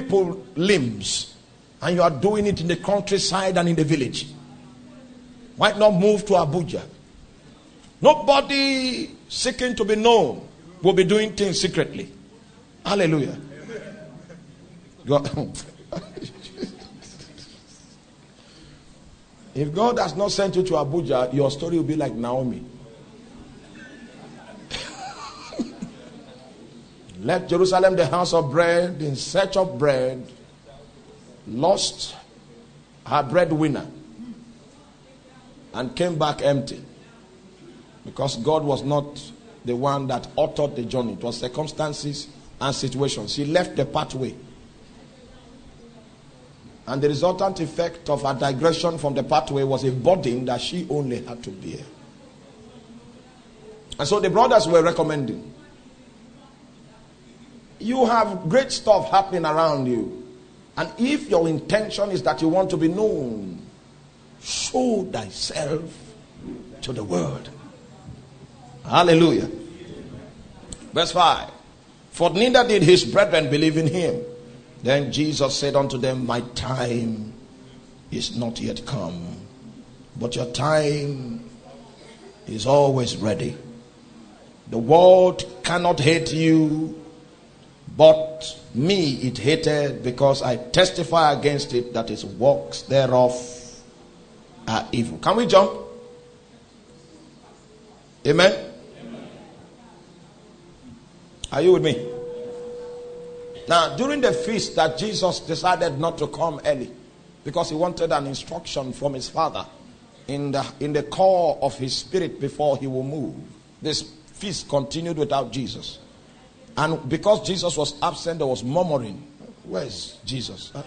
crippled limbs and you are doing it in the countryside and in the village? Why not move to Abuja? Nobody seeking to be known will be doing things secretly. Hallelujah. if God has not sent you to Abuja, your story will be like Naomi. Left Jerusalem, the house of bread, in search of bread, lost her breadwinner, and came back empty. Because God was not the one that authored the journey, it was circumstances and situations. She left the pathway. And the resultant effect of her digression from the pathway was a burden that she only had to bear. And so the brothers were recommending you have great stuff happening around you. And if your intention is that you want to be known, show thyself to the world. Hallelujah. Verse 5 For neither did his brethren believe in him. Then Jesus said unto them, My time is not yet come, but your time is always ready. The world cannot hate you but me it hated because I testify against it that its works thereof are evil. Can we jump? Amen? Amen? Are you with me? Now, during the feast that Jesus decided not to come early because he wanted an instruction from his father in the, in the core of his spirit before he will move. This feast continued without Jesus. And because Jesus was absent, there was murmuring. Where's Jesus? Uh,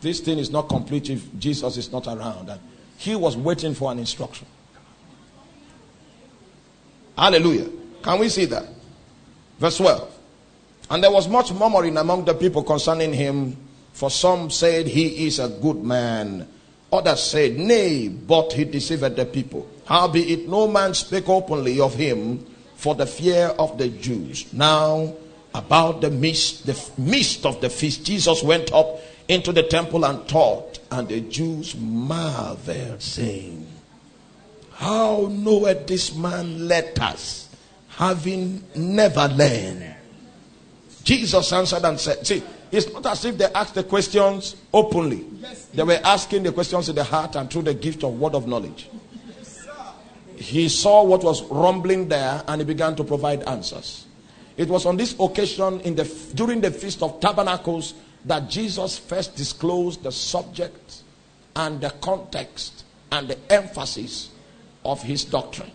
this thing is not complete if Jesus is not around. And he was waiting for an instruction. Hallelujah. Can we see that? Verse 12. And there was much murmuring among the people concerning him, for some said he is a good man. Others said, Nay, but he deceived the people. Howbeit no man spake openly of him for the fear of the Jews. Now, about the mist, the mist of the feast, Jesus went up into the temple and taught, and the Jews marveled, saying, How knoweth this man letters, having never learned? Jesus answered and said, See, it's not as if they asked the questions openly. They were asking the questions in the heart and through the gift of word of knowledge he saw what was rumbling there and he began to provide answers. It was on this occasion in the, during the Feast of Tabernacles that Jesus first disclosed the subject and the context and the emphasis of his doctrine.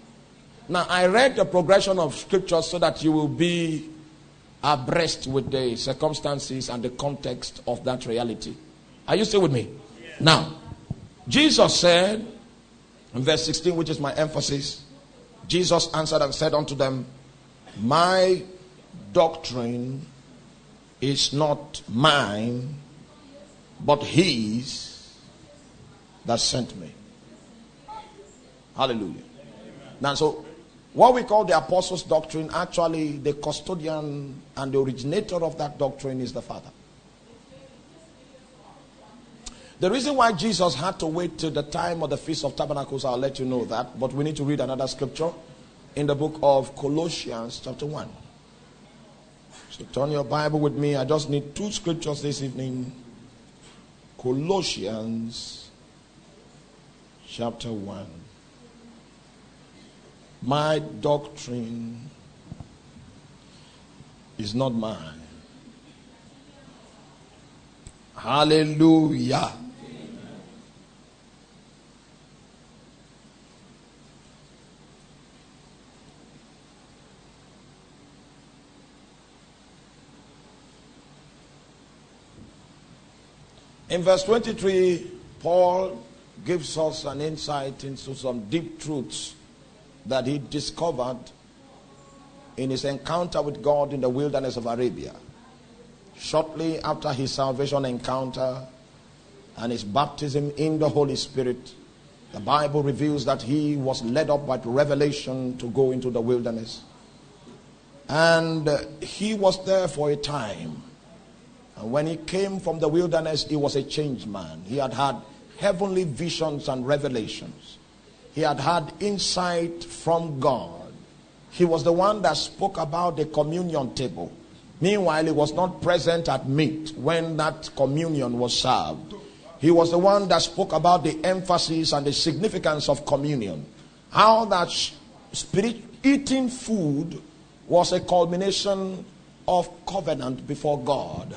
Now, I read the progression of scripture so that you will be abreast with the circumstances and the context of that reality. Are you still with me? Now, Jesus said, in verse 16, which is my emphasis, Jesus answered and said unto them, My doctrine is not mine, but his that sent me. Hallelujah. Now, so what we call the apostles' doctrine, actually, the custodian and the originator of that doctrine is the Father. The reason why Jesus had to wait till the time of the Feast of Tabernacles, I'll let you know that. But we need to read another scripture in the book of Colossians, chapter 1. So turn your Bible with me. I just need two scriptures this evening. Colossians, chapter 1. My doctrine is not mine. Hallelujah. In verse 23, Paul gives us an insight into some deep truths that he discovered in his encounter with God in the wilderness of Arabia. Shortly after his salvation encounter and his baptism in the Holy Spirit, the Bible reveals that he was led up by revelation to go into the wilderness. And he was there for a time. When he came from the wilderness, he was a changed man. He had had heavenly visions and revelations. He had had insight from God. He was the one that spoke about the communion table. Meanwhile, he was not present at meat when that communion was served. He was the one that spoke about the emphasis and the significance of communion. How that spirit eating food was a culmination of covenant before God.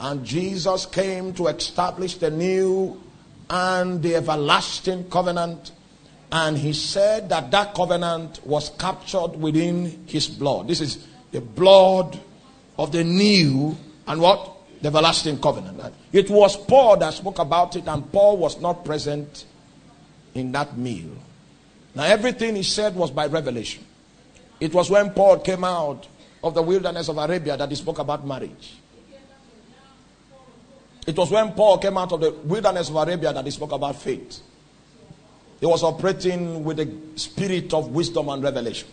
And Jesus came to establish the new and the everlasting covenant. And he said that that covenant was captured within his blood. This is the blood of the new and what? The everlasting covenant. It was Paul that spoke about it, and Paul was not present in that meal. Now, everything he said was by revelation. It was when Paul came out of the wilderness of Arabia that he spoke about marriage. It was when Paul came out of the wilderness of Arabia that he spoke about faith. He was operating with the spirit of wisdom and revelation.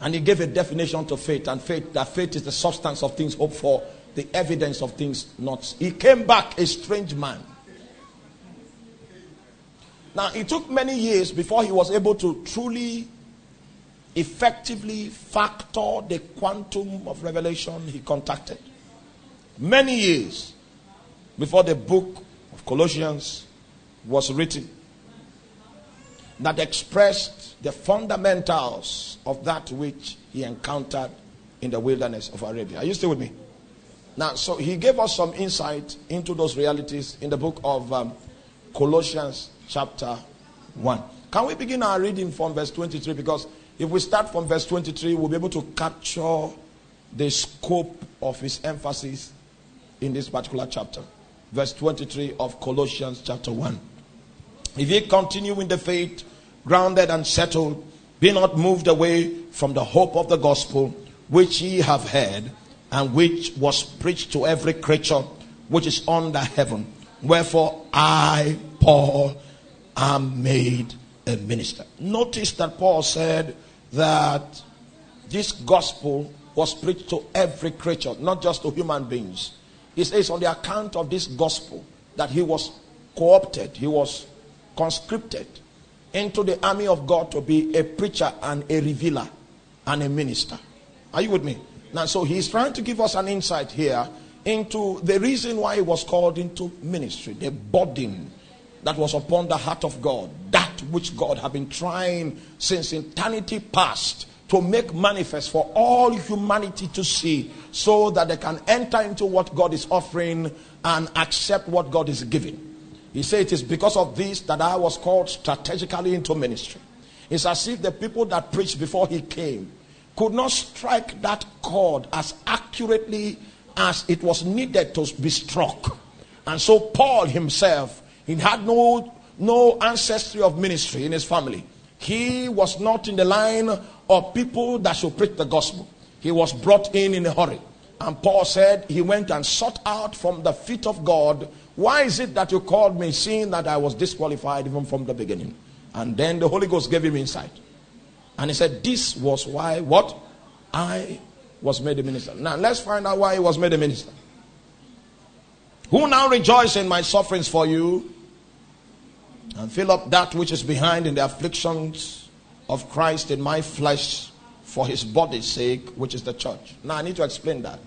And he gave a definition to faith, and faith that faith is the substance of things hoped for, the evidence of things not. He came back a strange man. Now, it took many years before he was able to truly, effectively factor the quantum of revelation he contacted. Many years before the book of Colossians was written that expressed the fundamentals of that which he encountered in the wilderness of Arabia. Are you still with me? Now, so he gave us some insight into those realities in the book of um, Colossians, chapter 1. Can we begin our reading from verse 23? Because if we start from verse 23, we'll be able to capture the scope of his emphasis in this particular chapter. Verse 23 of Colossians, chapter 1. If ye continue in the faith, grounded and settled, be not moved away from the hope of the gospel which ye have heard, and which was preached to every creature which is under heaven. Wherefore I, Paul, am made a minister. Notice that Paul said that this gospel was preached to every creature, not just to human beings. He says, on the account of this gospel, that he was co opted, he was conscripted into the army of God to be a preacher and a revealer and a minister. Are you with me? Now, so he's trying to give us an insight here into the reason why he was called into ministry, the burden that was upon the heart of God, that which God had been trying since eternity past to make manifest for all humanity to see so that they can enter into what God is offering and accept what God is giving. He said, It is because of this that I was called strategically into ministry. It's as if the people that preached before he came could not strike that chord as accurately as it was needed to be struck. And so Paul himself, he had no, no ancestry of ministry in his family. He was not in the line of people that should preach the gospel. He was brought in in a hurry. And Paul said he went and sought out from the feet of God why is it that you called me, seeing that I was disqualified even from the beginning? And then the Holy Ghost gave him insight. And he said, This was why what? I was made a minister. Now let's find out why he was made a minister. Who now rejoice in my sufferings for you and fill up that which is behind in the afflictions of Christ in my flesh for his body's sake, which is the church. Now I need to explain that.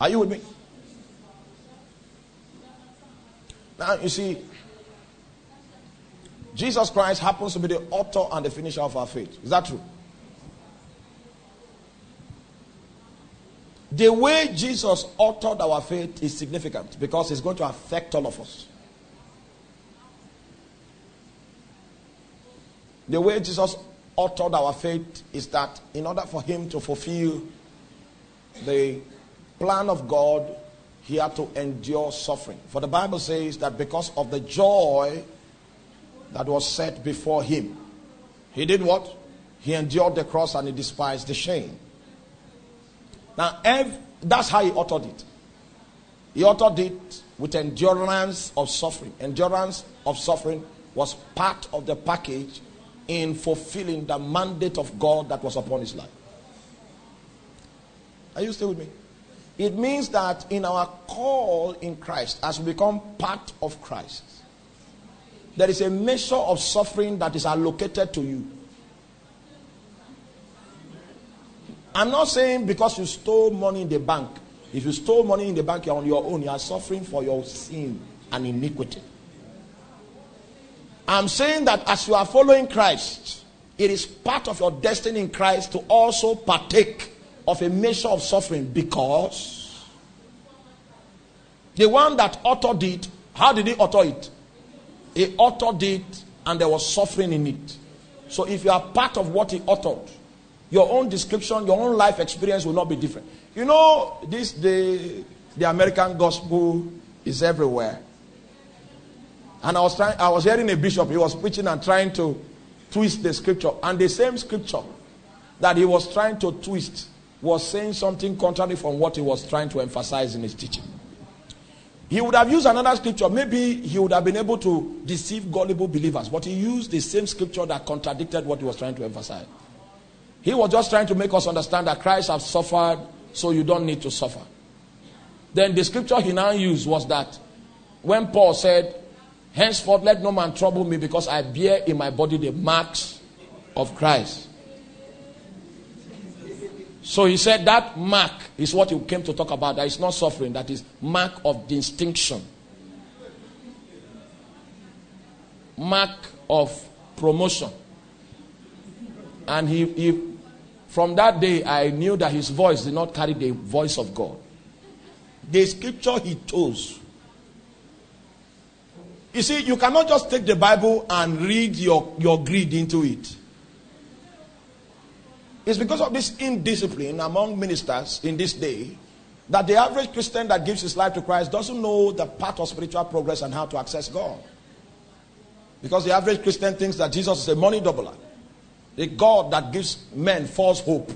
Are you with me? Now, you see, Jesus Christ happens to be the author and the finisher of our faith. Is that true? The way Jesus authored our faith is significant because it's going to affect all of us. The way Jesus authored our faith is that in order for him to fulfill the plan of God he had to endure suffering. For the Bible says that because of the joy that was set before him, he did what? He endured the cross and he despised the shame. Now, that's how he uttered it. He uttered it with endurance of suffering. Endurance of suffering was part of the package in fulfilling the mandate of God that was upon his life. Are you still with me? It means that in our call in Christ, as we become part of Christ, there is a measure of suffering that is allocated to you. I'm not saying because you stole money in the bank. If you stole money in the bank, you're on your own. You are suffering for your sin and iniquity. I'm saying that as you are following Christ, it is part of your destiny in Christ to also partake of a measure of suffering because the one that uttered it, how did he utter it? He uttered it and there was suffering in it. So if you are part of what he uttered, your own description, your own life experience will not be different. You know, this the the American gospel is everywhere. And I was trying, I was hearing a bishop, he was preaching and trying to twist the scripture. And the same scripture that he was trying to twist was saying something contrary from what he was trying to emphasize in his teaching. He would have used another scripture. Maybe he would have been able to deceive gullible believers. But he used the same scripture that contradicted what he was trying to emphasize. He was just trying to make us understand that Christ has suffered, so you don't need to suffer. Then the scripture he now used was that when Paul said, Henceforth, let no man trouble me because I bear in my body the marks of Christ. So he said that mark is what he came to talk about. That is not suffering, that is mark of distinction. Mark of promotion. And he, he from that day I knew that his voice did not carry the voice of God. The scripture he chose you see, you cannot just take the Bible and read your, your greed into it. It's because of this indiscipline among ministers in this day that the average Christian that gives his life to Christ doesn't know the path of spiritual progress and how to access God. Because the average Christian thinks that Jesus is a money doubler, a God that gives men false hope.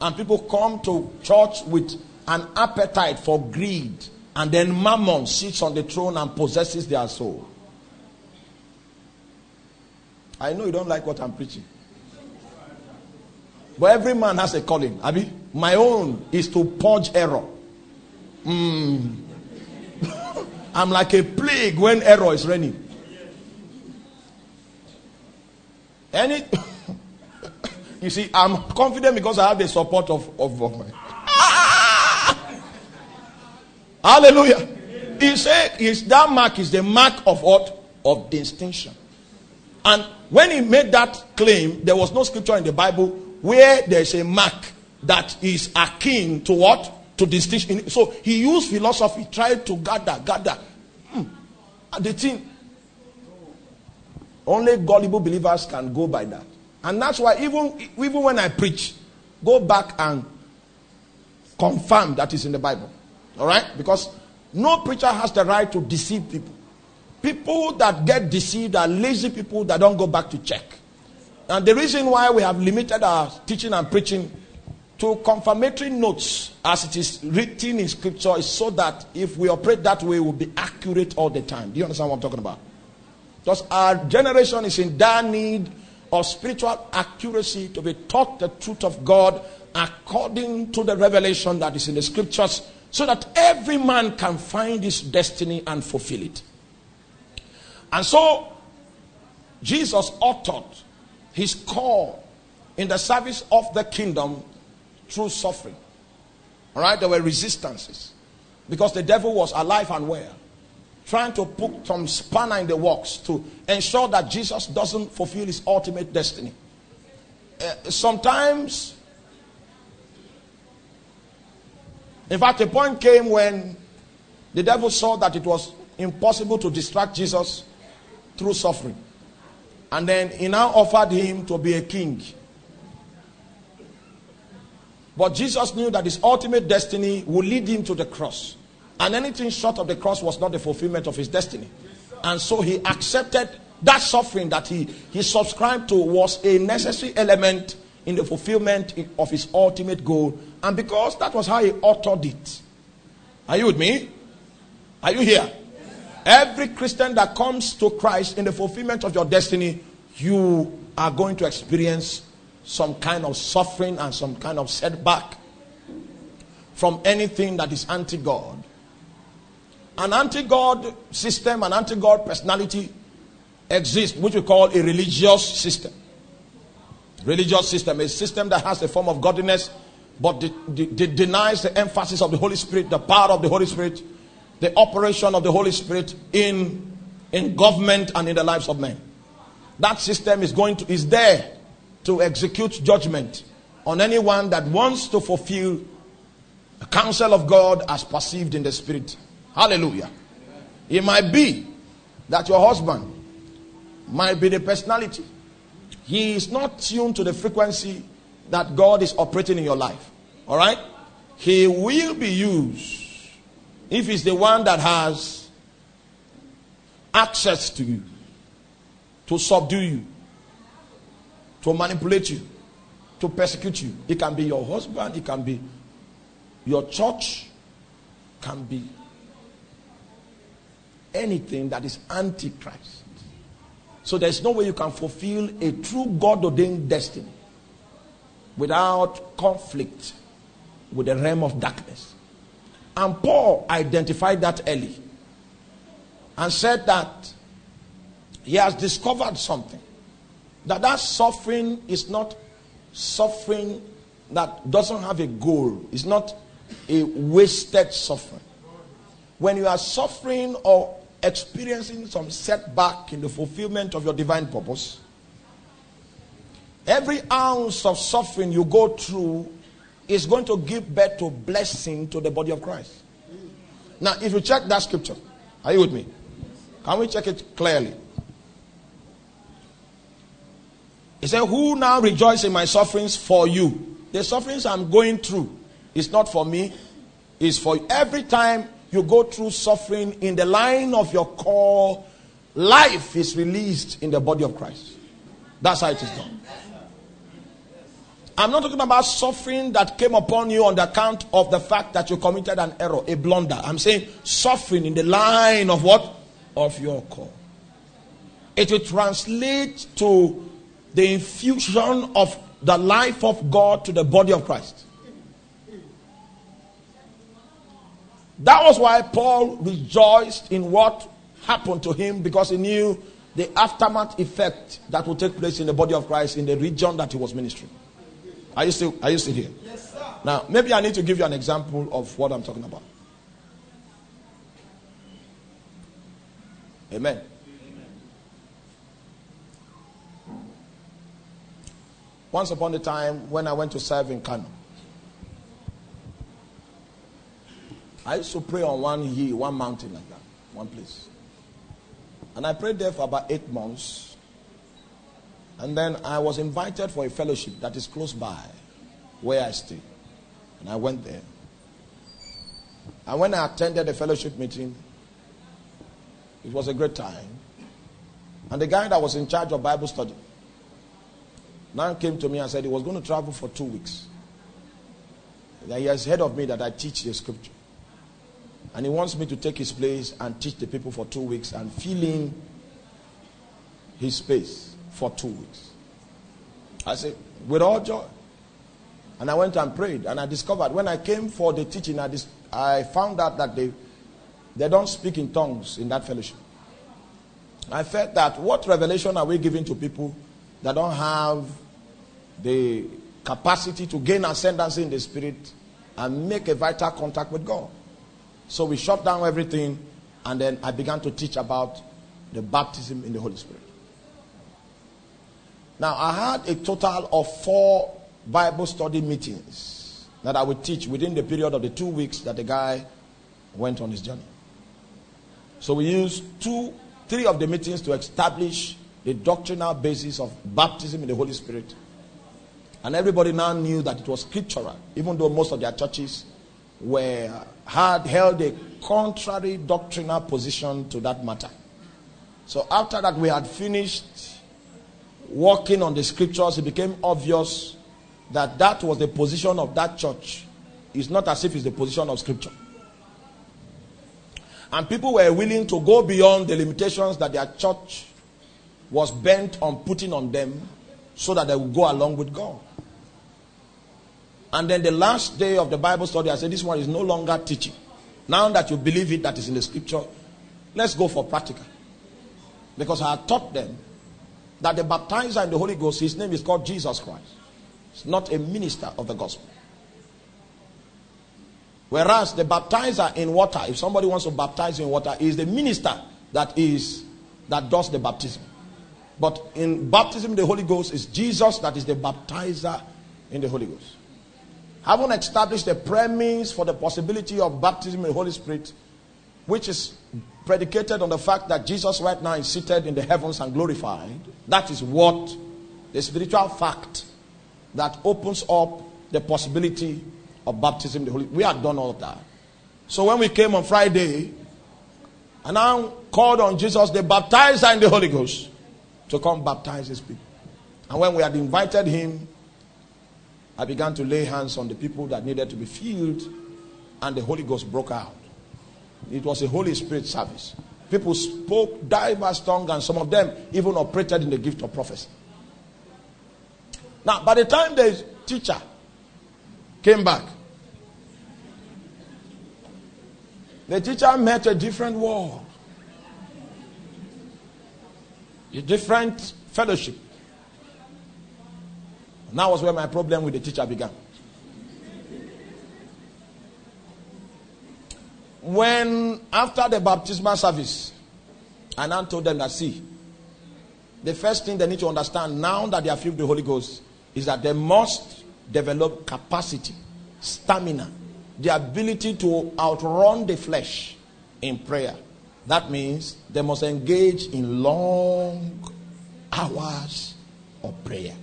And people come to church with an appetite for greed, and then Mammon sits on the throne and possesses their soul. I know you don't like what I'm preaching. But every man has a calling. Abi, my own is to purge error. Mm. I'm like a plague when error is reigning. Any, you see, I'm confident because I have the support of, of, of my. Hallelujah. He said, is that mark is the mark of what? Of distinction. And when he made that claim, there was no scripture in the Bible where there's a mark that is akin to what? To distinction. So he used philosophy, tried to gather, gather. Hmm. The thing, only gullible believers can go by that. And that's why even, even when I preach, go back and confirm that is in the Bible. All right? Because no preacher has the right to deceive people. People that get deceived are lazy people that don't go back to check. And the reason why we have limited our teaching and preaching to confirmatory notes as it is written in scripture is so that if we operate that way, we'll be accurate all the time. Do you understand what I'm talking about? Because our generation is in dire need of spiritual accuracy to be taught the truth of God according to the revelation that is in the scriptures so that every man can find his destiny and fulfill it. And so, Jesus uttered his call in the service of the kingdom through suffering. All right, there were resistances because the devil was alive and well, trying to put some spanner in the works to ensure that Jesus doesn't fulfill his ultimate destiny. Uh, sometimes, in fact, a point came when the devil saw that it was impossible to distract Jesus through suffering. And then he now offered him to be a king. But Jesus knew that his ultimate destiny would lead him to the cross. And anything short of the cross was not the fulfillment of his destiny. And so he accepted that suffering that he, he subscribed to was a necessary element in the fulfillment of his ultimate goal. And because that was how he uttered it. Are you with me? Are you here? Every Christian that comes to Christ in the fulfillment of your destiny, you are going to experience some kind of suffering and some kind of setback. from anything that is anti God. An anti God system, an anti God personality exists, which we call a religious system. Religious system, a system that has a form of godliness, but de- de- de- denies the emphasis of the Holy Spirit, the power of the Holy Spirit, the operation of the Holy Spirit in, in government and in the lives of men. That system is going to is there to execute judgment on anyone that wants to fulfill the counsel of God as perceived in the spirit. Hallelujah. It might be that your husband might be the personality. He is not tuned to the frequency that God is operating in your life. All right? He will be used if he's the one that has access to you, to subdue you, to manipulate you, to persecute you. It can be your husband, it can be your church, can be anything that is antichrist. So there's no way you can fulfill a true God ordained destiny without conflict with the realm of darkness. And Paul identified that early and said that he has discovered something that that suffering is not suffering that doesn't have a goal. It's not a wasted suffering. When you are suffering or experiencing some setback in the fulfillment of your divine purpose, every ounce of suffering you go through is going to give birth to blessing to the body of Christ. Now, if you check that scripture, are you with me? Can we check it clearly? He said, Who now rejoice in my sufferings for you? The sufferings I'm going through is not for me, it's for you. Every time you go through suffering in the line of your call, life is released in the body of Christ. That's how it is done. I'm not talking about suffering that came upon you on the account of the fact that you committed an error, a blunder. I'm saying suffering in the line of what? Of your call. It will translate to the infusion of the life of God to the body of Christ. That was why Paul rejoiced in what happened to him because he knew the aftermath effect that would take place in the body of Christ in the region that he was ministering. Are you still, are you still here? Yes, sir. Now, maybe I need to give you an example of what I'm talking about. Amen. Once upon a time, when I went to serve in Kano, I used to pray on one hill, one mountain like that, one place. And I prayed there for about eight months. And then I was invited for a fellowship that is close by where I stay. And I went there. And when I attended the fellowship meeting, it was a great time. And the guy that was in charge of Bible study now came to me and said he was going to travel for two weeks. That he has heard of me that I teach the scripture. And he wants me to take his place and teach the people for two weeks and fill in his space for two weeks. I said, with all joy. And I went and prayed. And I discovered when I came for the teaching, I, dis- I found out that they, they don't speak in tongues in that fellowship. I felt that what revelation are we giving to people that don't have the capacity to gain ascendancy in the spirit and make a vital contact with God? So we shut down everything, and then I began to teach about the baptism in the Holy Spirit. Now, I had a total of four Bible study meetings that I would teach within the period of the two weeks that the guy went on his journey. So we used two, three of the meetings to establish the doctrinal basis of baptism in the Holy Spirit. And everybody now knew that it was scriptural, even though most of their churches were had held a contrary doctrinal position to that matter. So after that we had finished working on the scriptures, it became obvious that that was the position of that church. It's not as if it's the position of scripture. And people were willing to go beyond the limitations that their church was bent on putting on them so that they would go along with God. And then the last day of the Bible study, I said, This one is no longer teaching. Now that you believe it, that is in the scripture, let's go for practical. Because I taught them that the baptizer in the Holy Ghost, his name is called Jesus Christ. It's not a minister of the gospel. Whereas the baptizer in water, if somebody wants to baptize in water, is the minister that is that does the baptism. But in baptism the Holy Ghost, is Jesus that is the baptizer in the Holy Ghost. Having established the premise for the possibility of baptism in the Holy Spirit, which is predicated on the fact that Jesus right now is seated in the heavens and glorified, that is what the spiritual fact that opens up the possibility of baptism the Holy We had done all that. So when we came on Friday, and now called on Jesus, the baptizer in the Holy Ghost, to come baptize his people. And when we had invited him, I began to lay hands on the people that needed to be filled, and the Holy Ghost broke out. It was a Holy Spirit service. People spoke diverse tongues, and some of them even operated in the gift of prophecy. Now, by the time the teacher came back, the teacher met a different world, a different fellowship. And that was where my problem with the teacher began. When, after the baptismal service, I now told them that, see, the first thing they need to understand now that they are filled with the Holy Ghost is that they must develop capacity, stamina, the ability to outrun the flesh in prayer. That means they must engage in long hours of prayer.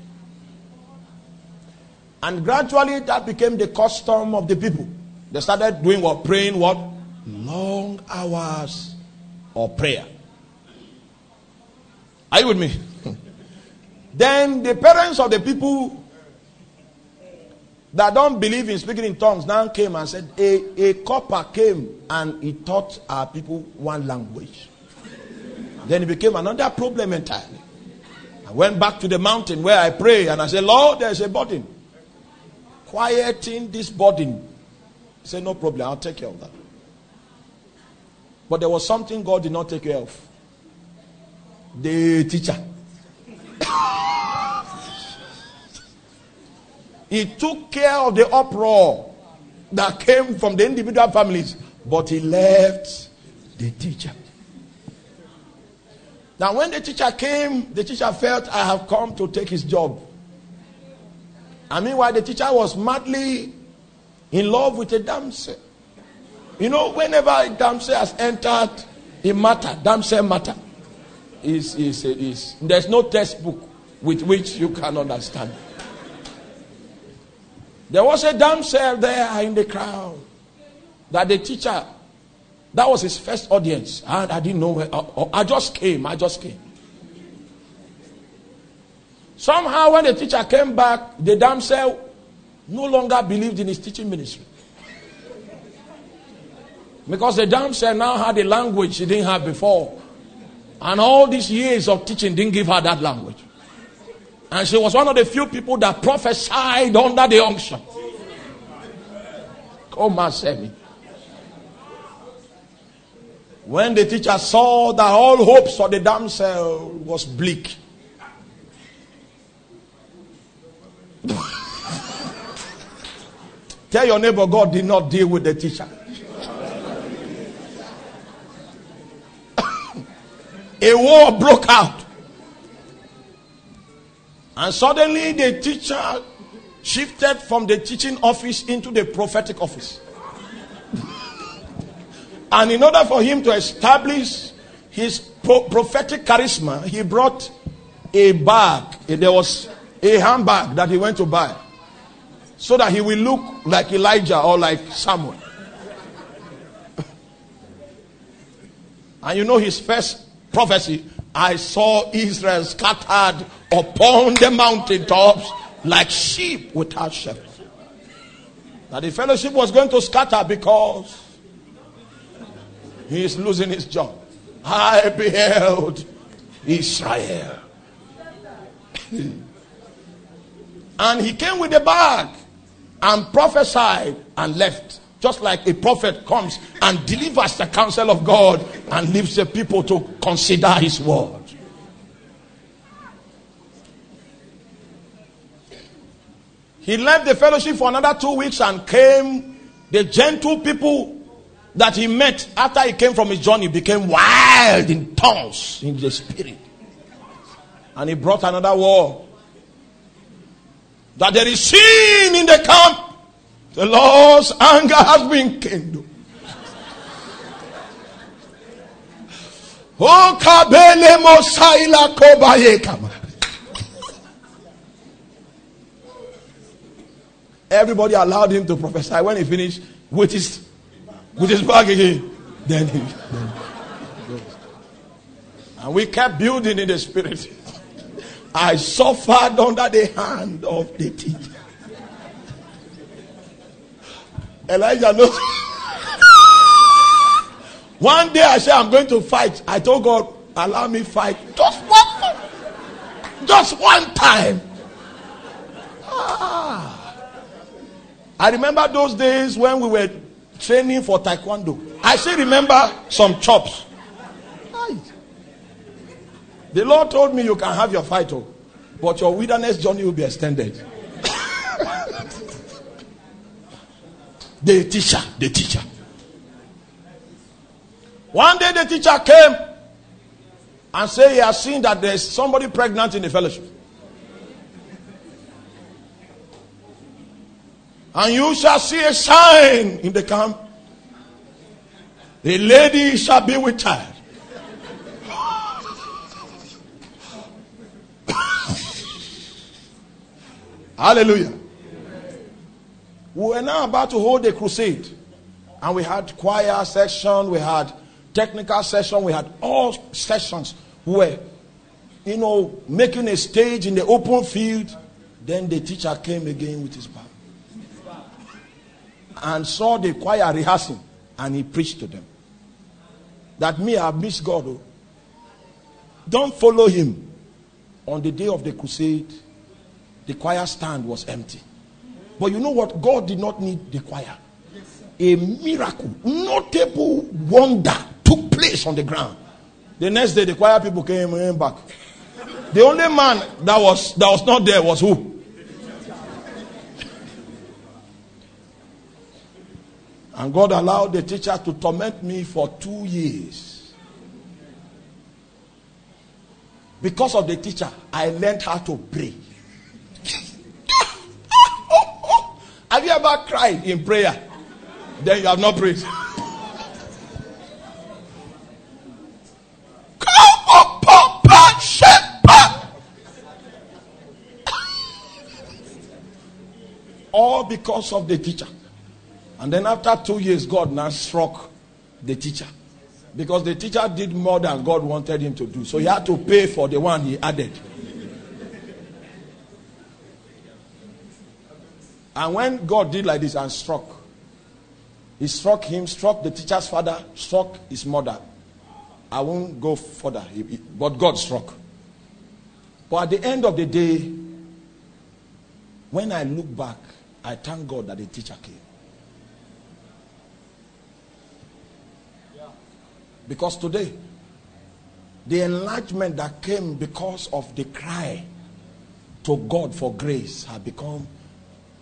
And gradually that became the custom of the people. They started doing what? Praying what? Long hours of prayer. Are you with me? then the parents of the people that don't believe in speaking in tongues now came and said, A, a copper came and he taught our people one language. then it became another problem entirely. I went back to the mountain where I pray and I said, Lord, there's a burden. Quieting this burden. He said, No problem, I'll take care of that. But there was something God did not take care of. The teacher. He took care of the uproar that came from the individual families, but he left the teacher. Now, when the teacher came, the teacher felt, I have come to take his job. And meanwhile, the teacher was madly in love with a damsel. You know, whenever a damsel has entered a matter, damsel matter, is, is, is, there's no textbook with which you can understand. There was a damsel there in the crowd that the teacher, that was his first audience. I, I didn't know where, I, I just came. I just came. Somehow, when the teacher came back, the damsel no longer believed in his teaching ministry. Because the damsel now had a language she didn't have before. And all these years of teaching didn't give her that language. And she was one of the few people that prophesied under the unction. Come and say me. When the teacher saw that all hopes for the damsel was bleak, tell your neighbor God did not deal with the teacher. A war broke out. And suddenly the teacher shifted from the teaching office into the prophetic office. and in order for him to establish his pro- prophetic charisma, he brought a bag. There was a handbag that he went to buy so that he will look like Elijah or like Samuel. and you know his first prophecy I saw Israel scattered upon the mountaintops like sheep without shepherd. That the fellowship was going to scatter because he is losing his job. I beheld Israel. and he came with a bag. and prophesied and left. Just like a prophet comes and delivers the counsel of God and leaves the people to consider his word. He left the fellowship for another two weeks and came. The gentle people that he met after he came from his journey became wild in tongues in the spirit. And he brought another war. That there is sin in the camp. The Lord's anger has been kindled. Oh, kabele. Everybody allowed him to prophesy. When he finished with his with his bag again, then he. Then, and we kept building in the spirit. I suffered under the hand of the teacher. Elijah knows. one day I said, I'm going to fight. I told God, allow me fight. Just one Just one time. Ah. I remember those days when we were training for taekwondo. I still remember some chops. The Lord told me you can have your fight, oh, but your wilderness journey will be extended. The teacher, the teacher. One day the teacher came and said he has seen that there's somebody pregnant in the fellowship. And you shall see a sign in the camp. The lady shall be with child. Hallelujah. We were now about to hold a crusade. And we had choir session, we had technical session, we had all sessions. We were, you know, making a stage in the open field. Then the teacher came again with his Bible and saw the choir rehearsing and he preached to them. That me, I miss God. Oh. Don't follow him. On the day of the crusade, the choir stand was empty. But you know what? God did not need the choir. A miracle, notable wonder took place on the ground. The next day, the choir people came back. The only man that was that was not there was who? And God allowed the teacher to torment me for two years. Because of the teacher, I learned how to pray. Have you ever cried in prayer? Then you have not prayed. All because of the teacher. And then after two years, God now struck the teacher. Because the teacher did more than God wanted him to do. So he had to pay for the one he added. And when God did like this and struck, he struck him, struck the teacher's father, struck his mother. I won't go further, but God struck. But at the end of the day, when I look back, I thank God that the teacher came. Because today, the enlargement that came because of the cry to God for grace has become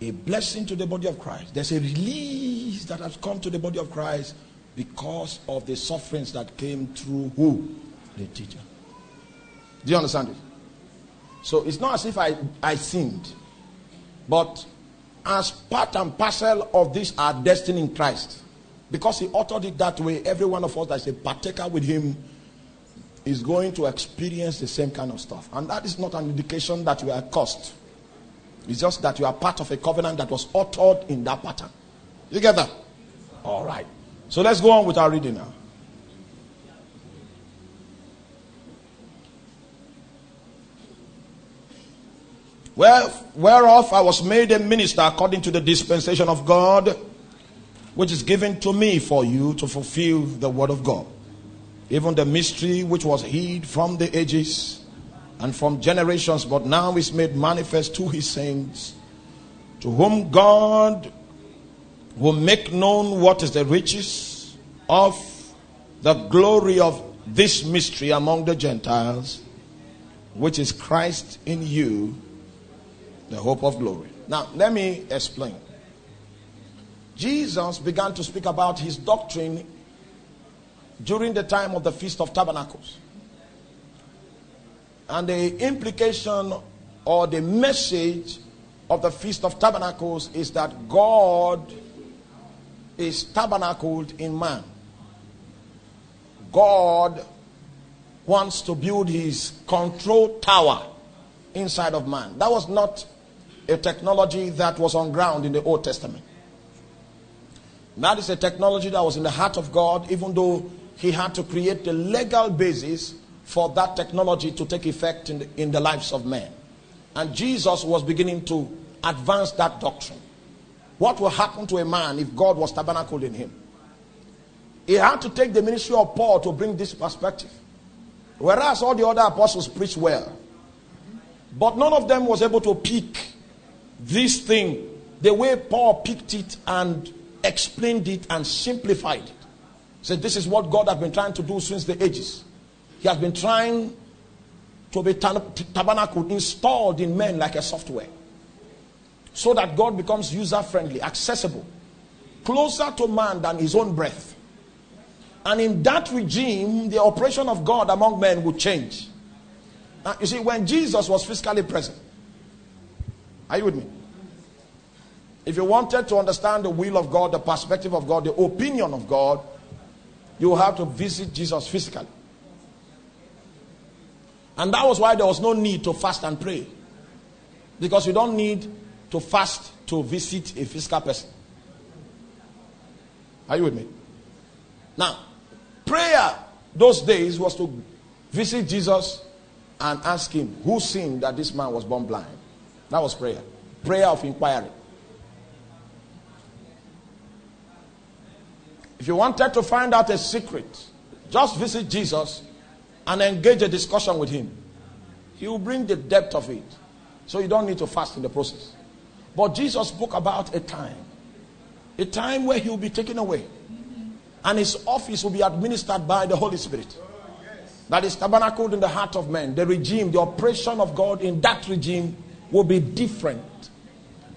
a blessing to the body of Christ. There's a release that has come to the body of Christ because of the sufferings that came through who? The teacher. Do you understand it? So it's not as if I, I sinned, but as part and parcel of this our destiny in Christ, because he uttered it that way, every one of us that is a partaker with him is going to experience the same kind of stuff. And that is not an indication that we are cursed. It's just that you are part of a covenant that was uttered in that pattern. You get that? All right. So let's go on with our reading now. Well, whereof I was made a minister according to the dispensation of God which is given to me for you to fulfill the word of God. Even the mystery which was hid from the ages and from generations, but now is made manifest to his saints, to whom God will make known what is the riches of the glory of this mystery among the Gentiles, which is Christ in you, the hope of glory. Now, let me explain. Jesus began to speak about his doctrine during the time of the Feast of Tabernacles. And the implication or the message of the Feast of Tabernacles is that God is tabernacled in man. God wants to build his control tower inside of man. That was not a technology that was on ground in the Old Testament. That is a technology that was in the heart of God, even though he had to create the legal basis for that technology to take effect in the, in the lives of men. And Jesus was beginning to advance that doctrine. What will happen to a man if God was tabernacled in him? He had to take the ministry of Paul to bring this perspective. Whereas all the other apostles preached well. But none of them was able to pick this thing the way Paul picked it and explained it and simplified it. Said, This is what God has been trying to do since the ages. He has been trying to be tabernacle installed in men like a software so that God becomes user friendly, accessible, closer to man than his own breath. And in that regime, the operation of God among men would change. Now, you see, when Jesus was physically present, are you with me? If you wanted to understand the will of God, the perspective of God, the opinion of God, you have to visit Jesus physically. And that was why there was no need to fast and pray. Because you don't need to fast to visit a physical person. Are you with me? Now, prayer those days was to visit Jesus and ask him who sinned that this man was born blind. That was prayer. Prayer of inquiry. If you wanted to find out a secret, just visit Jesus and engage a discussion with him. He will bring the depth of it. So you don't need to fast in the process. But Jesus spoke about a time, a time where he will be taken away, and his office will be administered by the Holy Spirit. That is tabernacled in the heart of man. The regime, the operation of God in that regime will be different.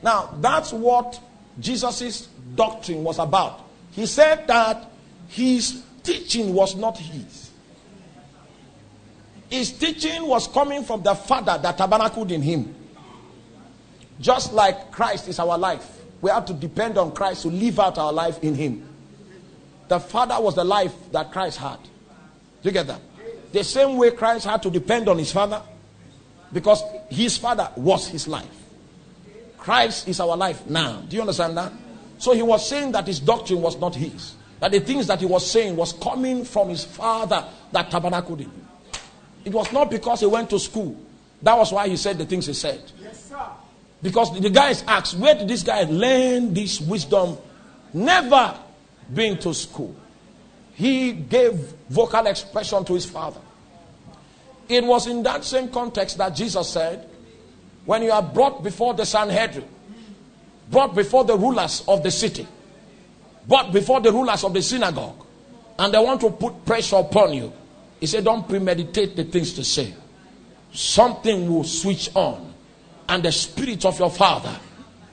Now, that's what Jesus' doctrine was about. He said that his teaching was not his. His teaching was coming from the Father that tabernacled in him. Just like Christ is our life, we have to depend on Christ to live out our life in Him. The Father was the life that Christ had. Do you get that? The same way Christ had to depend on His Father, because His Father was His life. Christ is our life now. Do you understand that? So He was saying that His doctrine was not His. That the things that He was saying was coming from His Father that tabernacled in Him. It was not because He went to school. That was why He said the things He said. Yes, sir. Because the guys asked, where did this guy learn this wisdom? Never been to school. He gave vocal expression to his father. It was in that same context that Jesus said, when you are brought before the Sanhedrin, brought before the rulers of the city, brought before the rulers of the synagogue, and they want to put pressure upon you, he said, Don't premeditate the things to say. Something will switch on and the spirit of your father,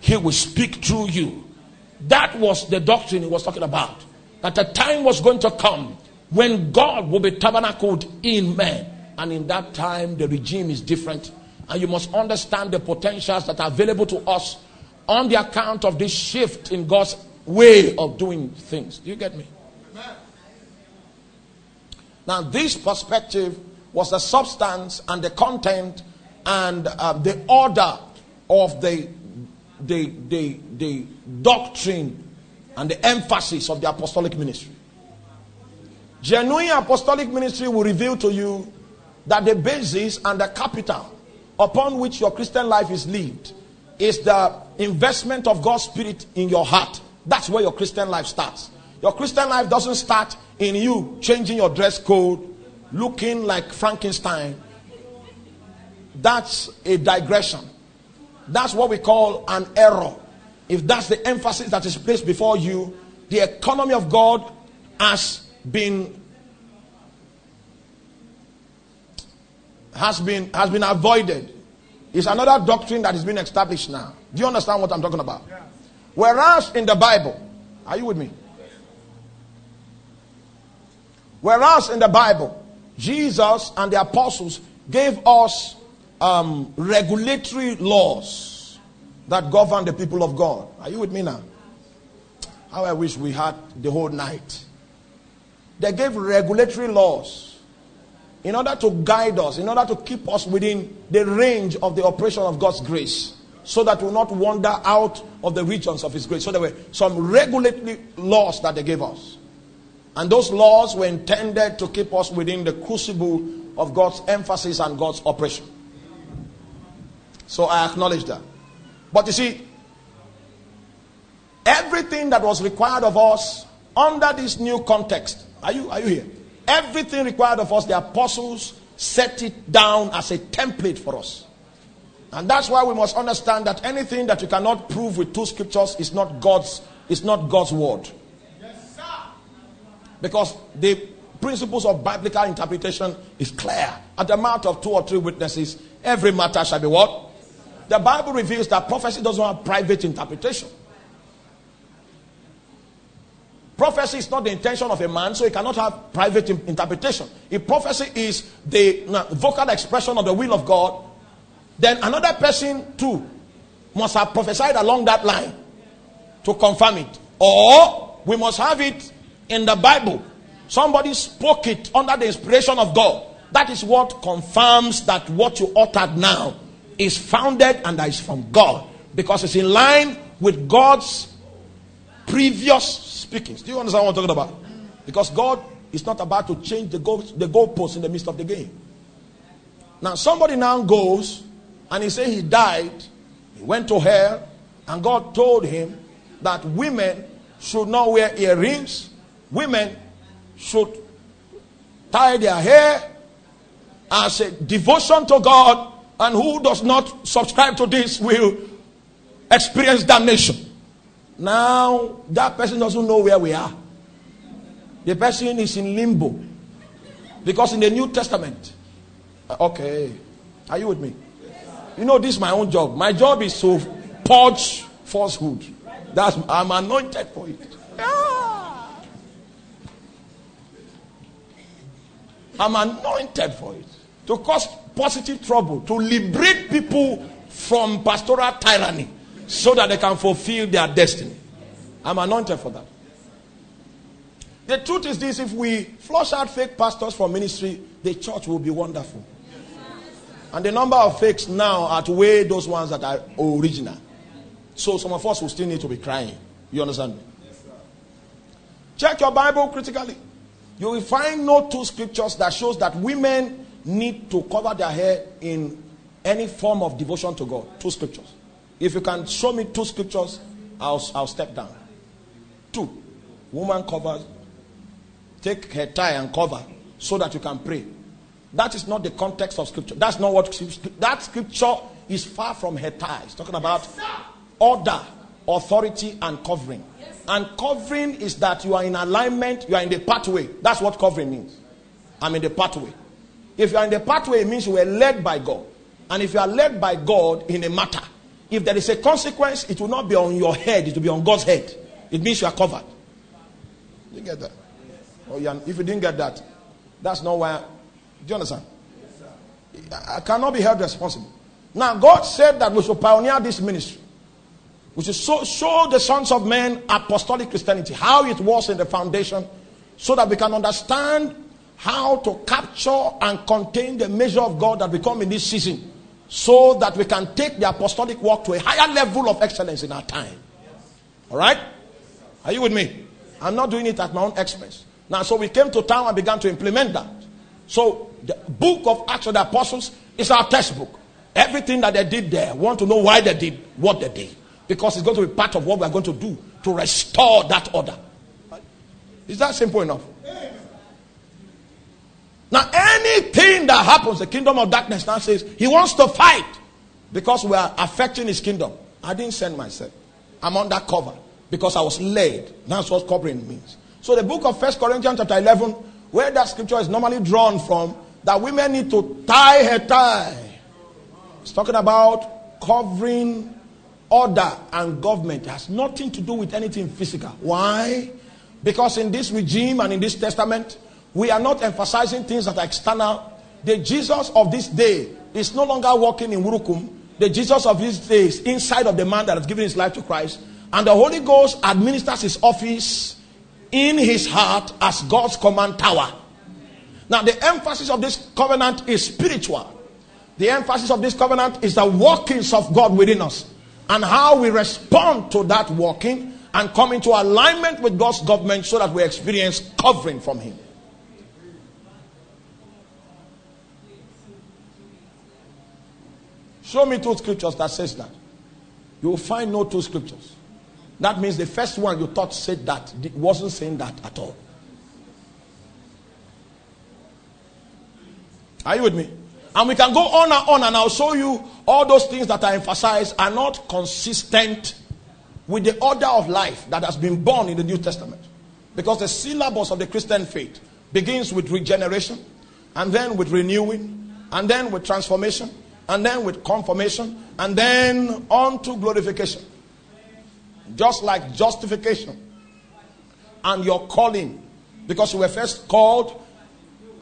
he will speak through you. That was the doctrine he was talking about. That the time was going to come when God will be tabernacled in man. And in that time, the regime is different. And you must understand the potentials that are available to us on the account of this shift in God's way of doing things. Do you get me? Now, this perspective was the substance and the content and uh, the order of the, the, the, the doctrine and the emphasis of the apostolic ministry. Genuine apostolic ministry will reveal to you that the basis and the capital upon which your Christian life is lived is the investment of God's Spirit in your heart. That's where your Christian life starts. Your Christian life doesn't start in you changing your dress code, looking like Frankenstein, that's a digression. That's what we call an error. if that's the emphasis that is placed before you, the economy of God has been has been has been avoided. It's another doctrine that is being established now. Do you understand what I'm talking about? Whereas in the Bible, are you with me? Whereas in the Bible, Jesus and the apostles gave us um, regulatory laws that govern the people of God. Are you with me now? How I wish we had the whole night. They gave regulatory laws in order to guide us, in order to keep us within the range of the operation of God's grace, so that we will not wander out of the regions of His grace. So there were some regulatory laws that they gave us. And those laws were intended to keep us within the crucible of God's emphasis and God's operation. So I acknowledge that. But you see, everything that was required of us under this new context, are you, are you here? Everything required of us, the apostles set it down as a template for us. And that's why we must understand that anything that you cannot prove with two scriptures is not God's, is not God's word. Because the principles of biblical interpretation is clear. At the mouth of two or three witnesses, every matter shall be what? The Bible reveals that prophecy doesn't have private interpretation. Prophecy is not the intention of a man, so he cannot have private interpretation. If prophecy is the vocal expression of the will of God, then another person too must have prophesied along that line to confirm it. Or we must have it in the Bible. Somebody spoke it under the inspiration of God. That is what confirms that what you uttered now is founded and that is from God. Because it's in line with God's previous speakings. Do you understand what I'm talking about? Because God is not about to change the goal, the in the midst of the game. Now, somebody now goes and he said he died, he went to hell, and God told him that women should not wear earrings, women should tie their hair as a devotion to God, and who does not subscribe to this will experience damnation. Now, that person doesn't know where we are. The person is in limbo. Because in the New Testament, uh, okay, are you with me? You know, this is my own job. My job is to purge falsehood. That's I'm anointed for it. Ah. I'm anointed for it. To cause positive trouble, to liberate people from pastoral tyranny so that they can fulfill their destiny. I'm anointed for that. The truth is this if we flush out fake pastors from ministry, the church will be wonderful. And the number of fakes now outweigh those ones that are original. So some of us will still need to be crying. You understand me? Check your Bible critically. You will find no two scriptures that shows that women need to cover their hair in any form of devotion to God. Two scriptures. If you can show me two scriptures, I'll, I'll step down. Two. Woman covers, take her tie and cover so that you can pray. That is not the context of scripture. That's not what that scripture is far from her tie. It's talking about order, authority, and covering. And covering is that you are in alignment, you are in the pathway. That's what covering means. I'm in the pathway. If you are in the pathway, it means you were led by God. And if you are led by God in a matter, if there is a consequence, it will not be on your head, it will be on God's head. It means you are covered. You get that? Oh, yeah. If you didn't get that, that's not why. Do you understand? I cannot be held responsible. Now, God said that we should pioneer this ministry. We should show, show the sons of men apostolic Christianity, how it was in the foundation, so that we can understand how to capture and contain the measure of God that we come in this season so that we can take the apostolic work to a higher level of excellence in our time. All right? Are you with me? I'm not doing it at my own expense. Now, so we came to town and began to implement that. So, the book of Acts of the Apostles is our textbook. Everything that they did there, want to know why they did what they did. Because it's going to be part of what we're going to do to restore that order. Is that simple enough? Now, anything that happens, the kingdom of darkness now says he wants to fight because we are affecting his kingdom. I didn't send myself. I'm under cover because I was led. That's what covering means. So the book of First Corinthians chapter 11, where that scripture is normally drawn from, that women need to tie her tie. It's talking about covering order and government. Has nothing to do with anything physical. Why? Because in this regime and in this testament, we are not emphasizing things that are external. The Jesus of this day is no longer walking in Wurukum. The Jesus of this day is inside of the man that has given his life to Christ. And the Holy Ghost administers his office in his heart as God's command tower. Now, the emphasis of this covenant is spiritual. The emphasis of this covenant is the workings of God within us and how we respond to that walking and come into alignment with God's government so that we experience covering from Him. Show me two scriptures that says that. You will find no two scriptures. That means the first one you thought said that wasn't saying that at all. Are you with me? And we can go on and on, and I'll show you all those things that I emphasized are not consistent with the order of life that has been born in the New Testament. Because the syllabus of the Christian faith begins with regeneration, and then with renewing, and then with transformation, and then with confirmation, and then on to glorification. Just like justification and your calling, because you were first called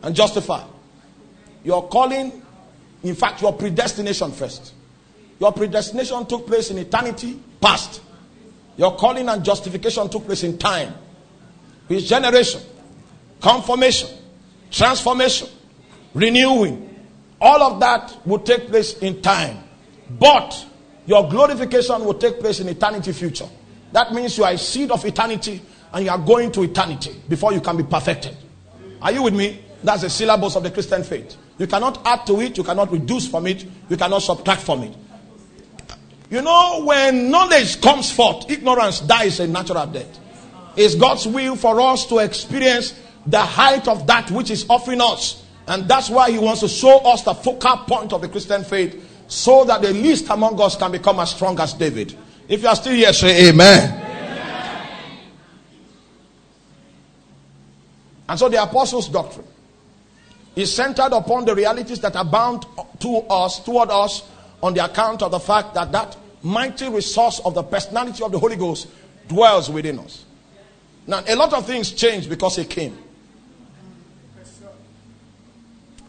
and justified. Your calling, in fact, your predestination first. Your predestination took place in eternity past. Your calling and justification took place in time. His generation, confirmation, transformation, renewing. All of that will take place in time. But your glorification will take place in eternity future. That means you are a seed of eternity and you are going to eternity before you can be perfected. Are you with me? That's the syllabus of the Christian faith. You cannot add to it, you cannot reduce from it, you cannot subtract from it. You know, when knowledge comes forth, ignorance dies a natural death. It's God's will for us to experience the height of that which is offering us. And that's why He wants to show us the focal point of the Christian faith so that the least among us can become as strong as David. If you are still here, say amen. amen. And so the apostles' doctrine is centered upon the realities that are bound to us, toward us, on the account of the fact that that mighty resource of the personality of the Holy Ghost dwells within us. Now, a lot of things changed because He came.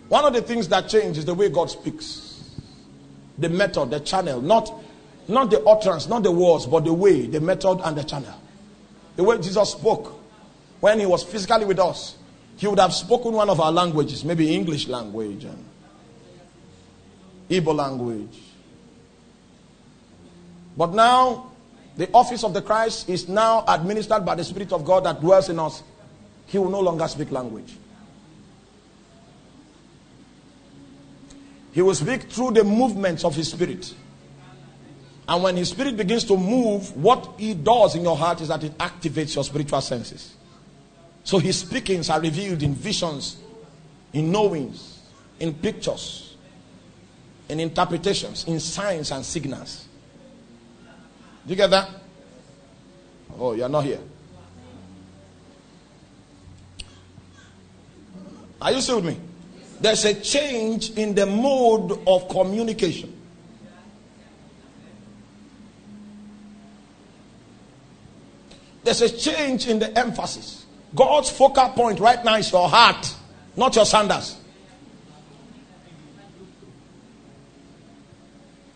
One of the things that changed is the way God speaks, the method, the channel, not, not the utterance, not the words, but the way, the method, and the channel. The way Jesus spoke when He was physically with us, He would have spoken one of our languages, maybe English language and Igbo language but now, the office of the Christ is now administered by the Spirit of God that dwells in us. He will no longer speak language. He will speak through the movements of his spirit. And when his spirit begins to move, what he does in your heart is that it activates your spiritual senses. So his speakings are revealed in visions, in knowings, in pictures, in interpretations, in signs and signals. Do you get that? Oh, you're not here. Are you still with me? There's a change in the mode of communication. There's a change in the emphasis. God's focal point right now is your heart, not your sandals.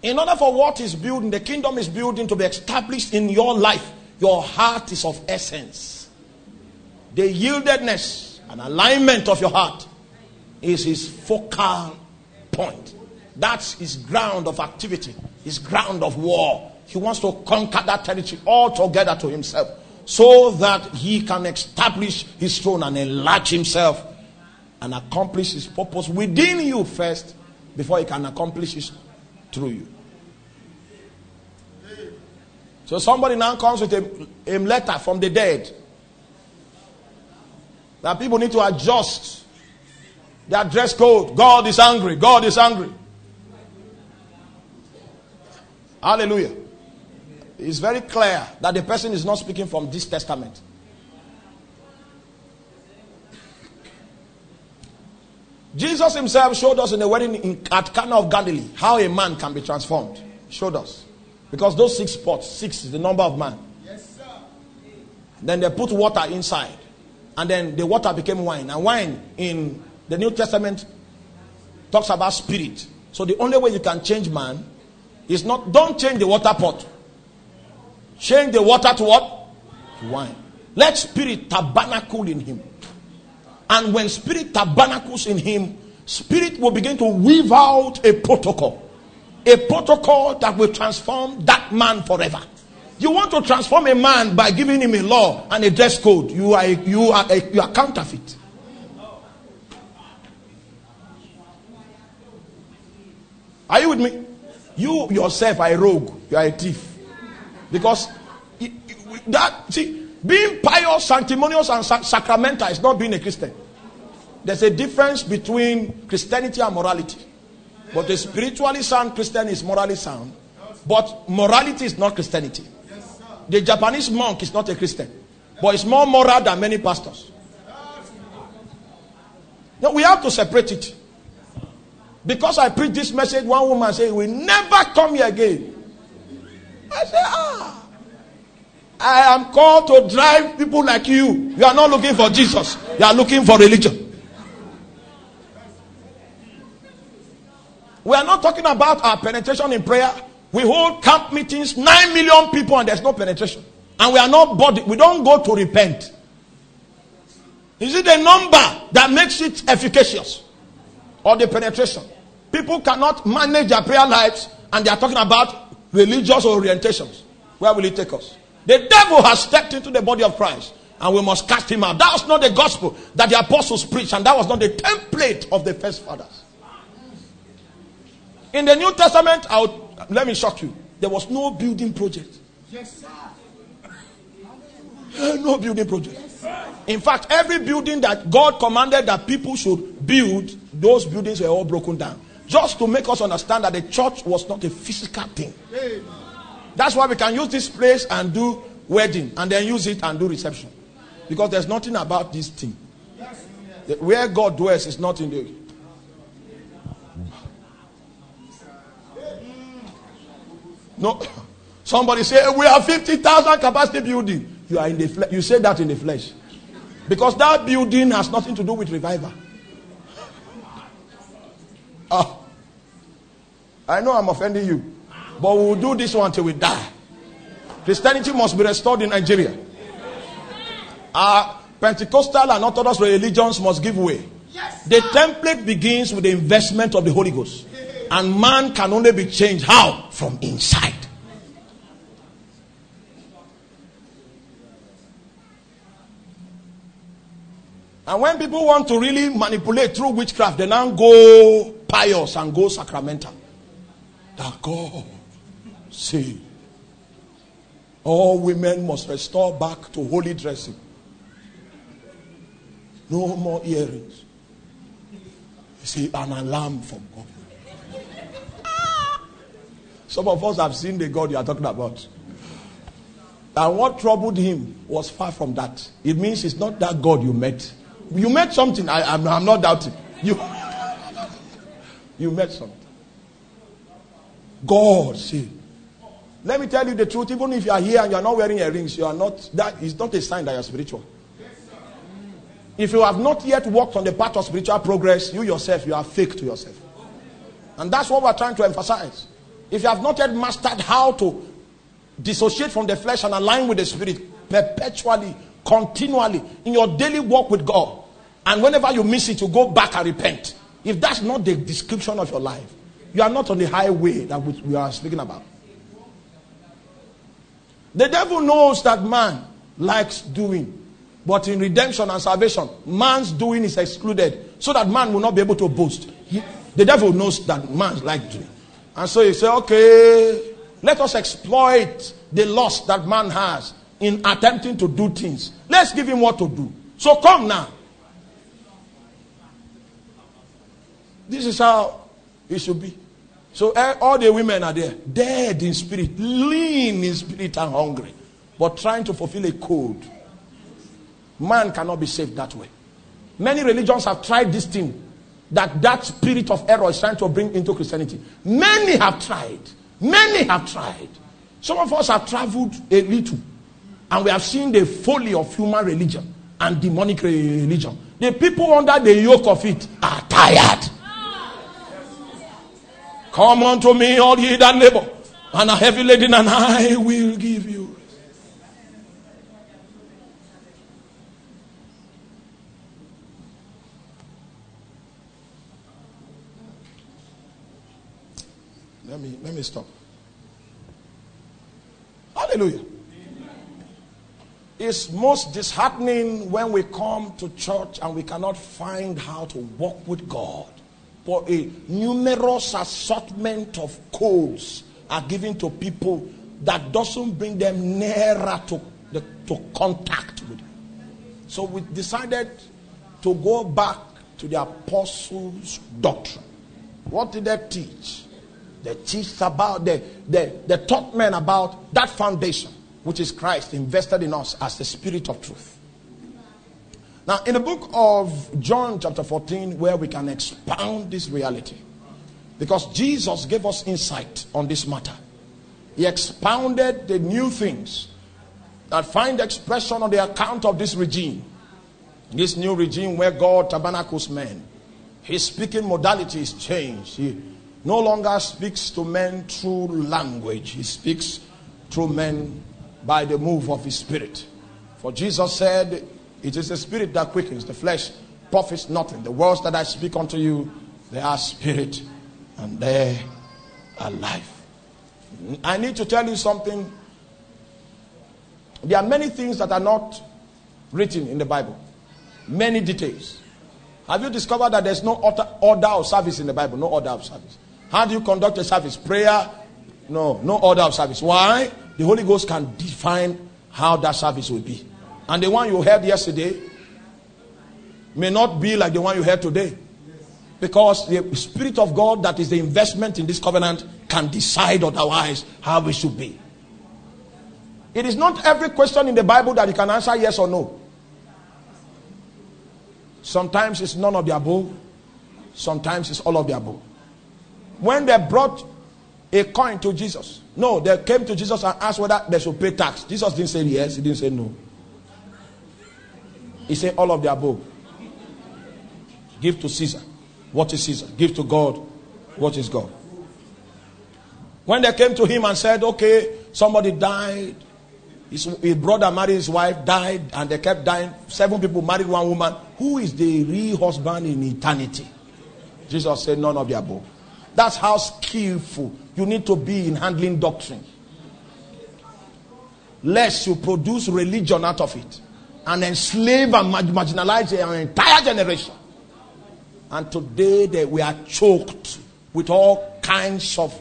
In order for what is building, the kingdom is building to be established in your life, your heart is of essence. The yieldedness and alignment of your heart is his focal point. That's his ground of activity, his ground of war. He wants to conquer that territory altogether to himself so that he can establish his throne and enlarge himself and accomplish his purpose within you first before he can accomplish it through you. So somebody now comes with a, a letter from the dead that people need to adjust their dress code. God is angry. God is angry. Hallelujah. It's very clear that the person is not speaking from this testament. Jesus himself showed us in the wedding in, at Cana of Galilee how a man can be transformed. Showed us. Because those six pots, six is the number of man. Yes, sir. Then they put water inside. And then the water became wine. And wine in the New Testament talks about spirit. So the only way you can change man is not, don't change the water pot. Change the water to what? To wine. Let spirit tabernacle in him. And when spirit tabernacles in him, spirit will begin to weave out a protocol. A protocol that will transform that man forever. You want to transform a man by giving him a law and a dress code. You are, a, you are, a, you are counterfeit. Are you with me? You yourself are a rogue. You are a thief. Because that, see, being pious, sanctimonious, and sacramental is not being a Christian. There's a difference between Christianity and morality. But a spiritually sound Christian is morally sound. But morality is not Christianity. The Japanese monk is not a Christian. But he's more moral than many pastors. Now we have to separate it. Because I preach this message, one woman said, We never come here again. I say, Ah. I am called to drive people like you. You are not looking for Jesus, you are looking for religion. We are not talking about our penetration in prayer. We hold camp meetings, 9 million people, and there's no penetration. And we are not body, we don't go to repent. Is it the number that makes it efficacious? Or the penetration? People cannot manage their prayer lives and they are talking about religious orientations. Where will it take us? The devil has stepped into the body of Christ and we must cast him out. That was not the gospel that the apostles preached, and that was not the template of the first fathers. In the New Testament, I'll, let me shock you. There was no building project. Yes, sir. No building project. In fact, every building that God commanded that people should build, those buildings were all broken down. Just to make us understand that the church was not a physical thing. That's why we can use this place and do wedding and then use it and do reception. Because there's nothing about this thing. Where God dwells is not in the. No. Somebody say we have 50,000 capacity building. You are in the flesh. You say that in the flesh. Because that building has nothing to do with revival. Ah. I know I'm offending you. But we will do this one until we die. Christianity must be restored in Nigeria. Our Pentecostal and Orthodox religions must give way. The template begins with the investment of the Holy Ghost. And man can only be changed. How? From inside. And when people want to really manipulate through witchcraft, they now go pious and go sacramental. That God say all women must restore back to holy dressing. No more earrings. You see, an alarm from God. Some of us have seen the God you are talking about. And what troubled him was far from that. It means it's not that God you met. You met something. I, am not doubting. You, you met something. God, see, let me tell you the truth. Even if you are here and you are not wearing earrings, you are not. That is not a sign that you are spiritual. If you have not yet walked on the path of spiritual progress, you yourself, you are fake to yourself. And that's what we're trying to emphasize. If you have not yet mastered how to dissociate from the flesh and align with the spirit perpetually, continually, in your daily walk with God, and whenever you miss it, you go back and repent. If that's not the description of your life, you are not on the highway that we are speaking about. The devil knows that man likes doing. But in redemption and salvation, man's doing is excluded so that man will not be able to boast. He, the devil knows that man likes doing. And so he said, okay, let us exploit the loss that man has in attempting to do things. Let's give him what to do. So come now. This is how it should be. So eh, all the women are there, dead in spirit, lean in spirit and hungry, but trying to fulfill a code. Man cannot be saved that way. Many religions have tried this thing that that spirit of error is trying to bring into Christianity. Many have tried. Many have tried. Some of us have traveled a little and we have seen the folly of human religion and demonic religion. The people under the yoke of it are tired. Come unto me, all ye that labor and are heavy laden, and I will give you. Let me let me stop. Hallelujah. It's most disheartening when we come to church and we cannot find how to walk with God. For a numerous assortment of codes are given to people that doesn't bring them nearer to, the, to contact with Him. So we decided to go back to the apostles' doctrine. What did they teach? They teach about, the they, they taught men about that foundation which is Christ invested in us as the Spirit of truth. Now, in the book of John, chapter 14, where we can expound this reality, because Jesus gave us insight on this matter, He expounded the new things that find expression on the account of this regime, this new regime where God tabernacles men. His speaking modality is changed. He no longer speaks to men through language, He speaks through men by the move of his spirit. For Jesus said, It is the spirit that quickens, the flesh profits nothing. The words that I speak unto you, they are spirit and they are life. I need to tell you something. There are many things that are not written in the Bible, many details. Have you discovered that there's no order of service in the Bible? No order of service. How do you conduct a service? Prayer? No, no order of service. Why? the Holy Ghost can define how that service will be. And the one you heard yesterday may not be like the one you heard today. Because the Spirit of God, that is the investment in this covenant, can decide otherwise how we should be. It is not every question in the Bible that you can answer yes or no. Sometimes it's none of the above, sometimes it's all of the above. When they brought a coin to Jesus. No, they came to Jesus and asked whether they should pay tax. Jesus didn't say yes, he didn't say no. He said all of the above. Give to Caesar. What is Caesar? Give to God. What is God? When they came to him and said, okay, somebody died, his, his brother married his wife, died, and they kept dying. Seven people married one woman. Who is the real husband in eternity? Jesus said, none of the above. That's how skillful you need to be in handling doctrine. Lest you produce religion out of it and enslave and marginalize an entire generation. And today they, we are choked with all kinds of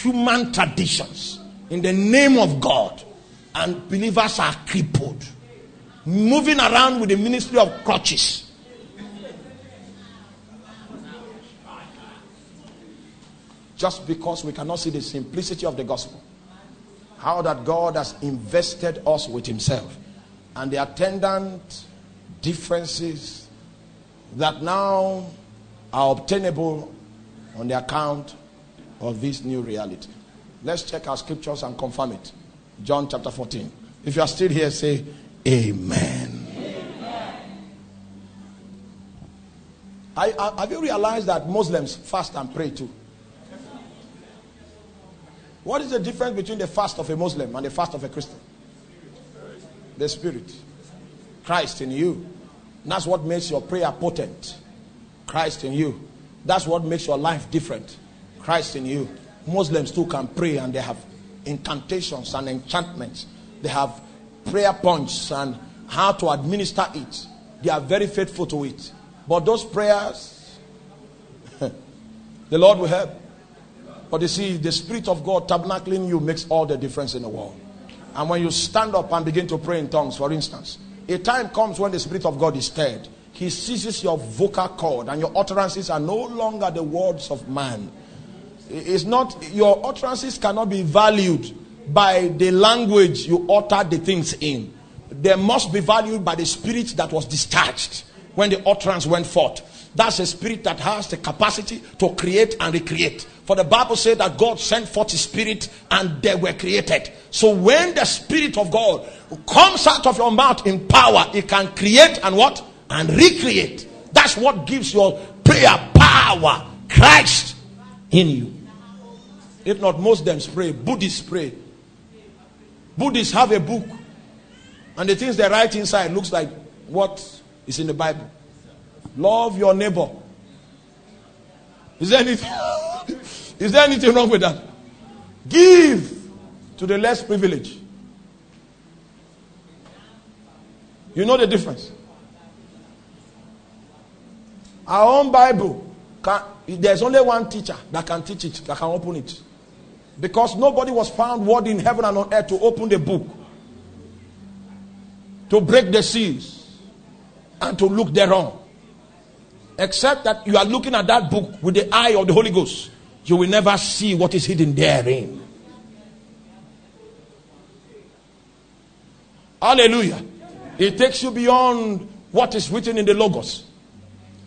human traditions in the name of God. And believers are crippled, moving around with the ministry of crutches just because we cannot see the simplicity of the gospel. How that God has invested us with Himself and the attendant differences that now are obtainable on the account of this new reality. Let's check our scriptures and confirm it. John chapter 14. If you are still here, say Amen. I, have you realized that Muslims fast and pray too? What is the difference between the fast of a Muslim and the fast of a Christian? The Spirit. Christ in you. That's what makes your prayer potent. Christ in you. That's what makes your life different. Christ in you. Muslims too can pray and they have incantations and enchantments. They have prayer points and how to administer it. They are very faithful to it. But those prayers, the Lord will help. But you see, the Spirit of God tabernacling you makes all the difference in the world. And when you stand up and begin to pray in tongues, for instance, a time comes when the Spirit of God is stirred. He seizes your vocal cord, and your utterances are no longer the words of man. It's not, your utterances cannot be valued by the language you utter the things in. They must be valued by the spirit that was discharged when the utterance went forth. That's a spirit that has the capacity to create and recreate. For the Bible said that God sent forth his spirit and they were created. So when the spirit of God comes out of your mouth in power, it can create and what? And recreate. That's what gives your prayer power. Christ in you. If not, Muslims pray, Buddhists pray. Buddhists have a book, and the things they write inside looks like what is in the Bible. Love your neighbor. Is there anything, is there anything wrong with that? Give to the less privileged. You know the difference. Our own Bible, can, there's only one teacher that can teach it, that can open it. Because nobody was found worthy in heaven and on earth to open the book, to break the seals, and to look thereon. Except that you are looking at that book with the eye of the Holy Ghost, you will never see what is hidden therein. Hallelujah. It takes you beyond what is written in the Logos.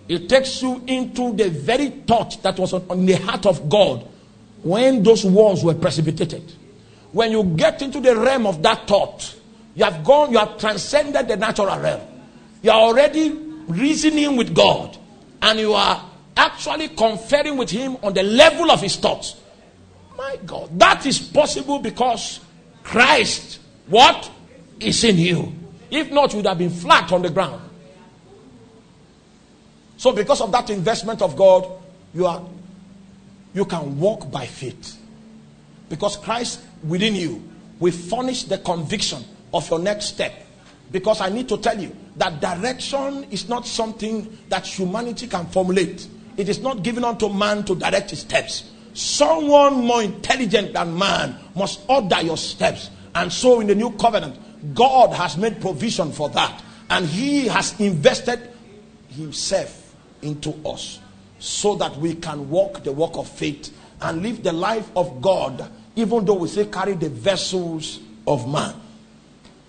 It takes you into the very thought that was on the heart of God when those walls were precipitated. When you get into the realm of that thought, you have gone, you have transcended the natural realm. You are already reasoning with God and you are actually conferring with him on the level of his thoughts. My God, that is possible because Christ, what is in you? If not, you would have been flat on the ground. So, because of that investment of God, you are you can walk by faith. Because Christ within you will furnish the conviction of your next step. Because I need to tell you that direction is not something that humanity can formulate. It is not given unto man to direct his steps. Someone more intelligent than man must order your steps. And so in the new covenant, God has made provision for that. And he has invested himself into us so that we can walk the walk of faith and live the life of God, even though we say carry the vessels of man.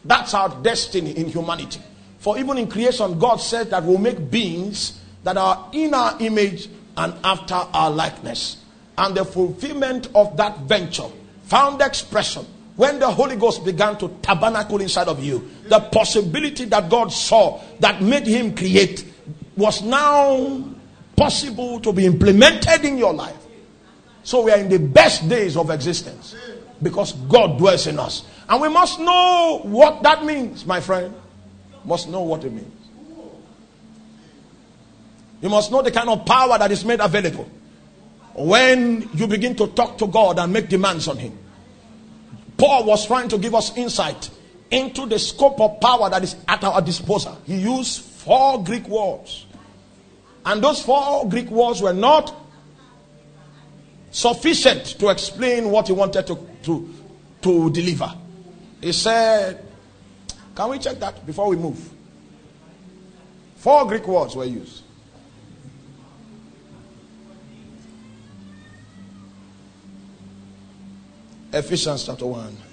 That's our destiny in humanity. For even in creation, God said that we'll make beings that are in our image and after our likeness. And the fulfillment of that venture found expression when the Holy Ghost began to tabernacle inside of you. The possibility that God saw that made him create was now possible to be implemented in your life. So we are in the best days of existence because God dwells in us. And we must know what that means, my friend. Must know what it means. You must know the kind of power that is made available when you begin to talk to God and make demands on Him. Paul was trying to give us insight into the scope of power that is at our disposal. He used four Greek words. And those four Greek words were not sufficient to explain what he wanted to, to, to deliver. He said, Can we check that before we move? Four Greek words were used. Ephesians chapter 1.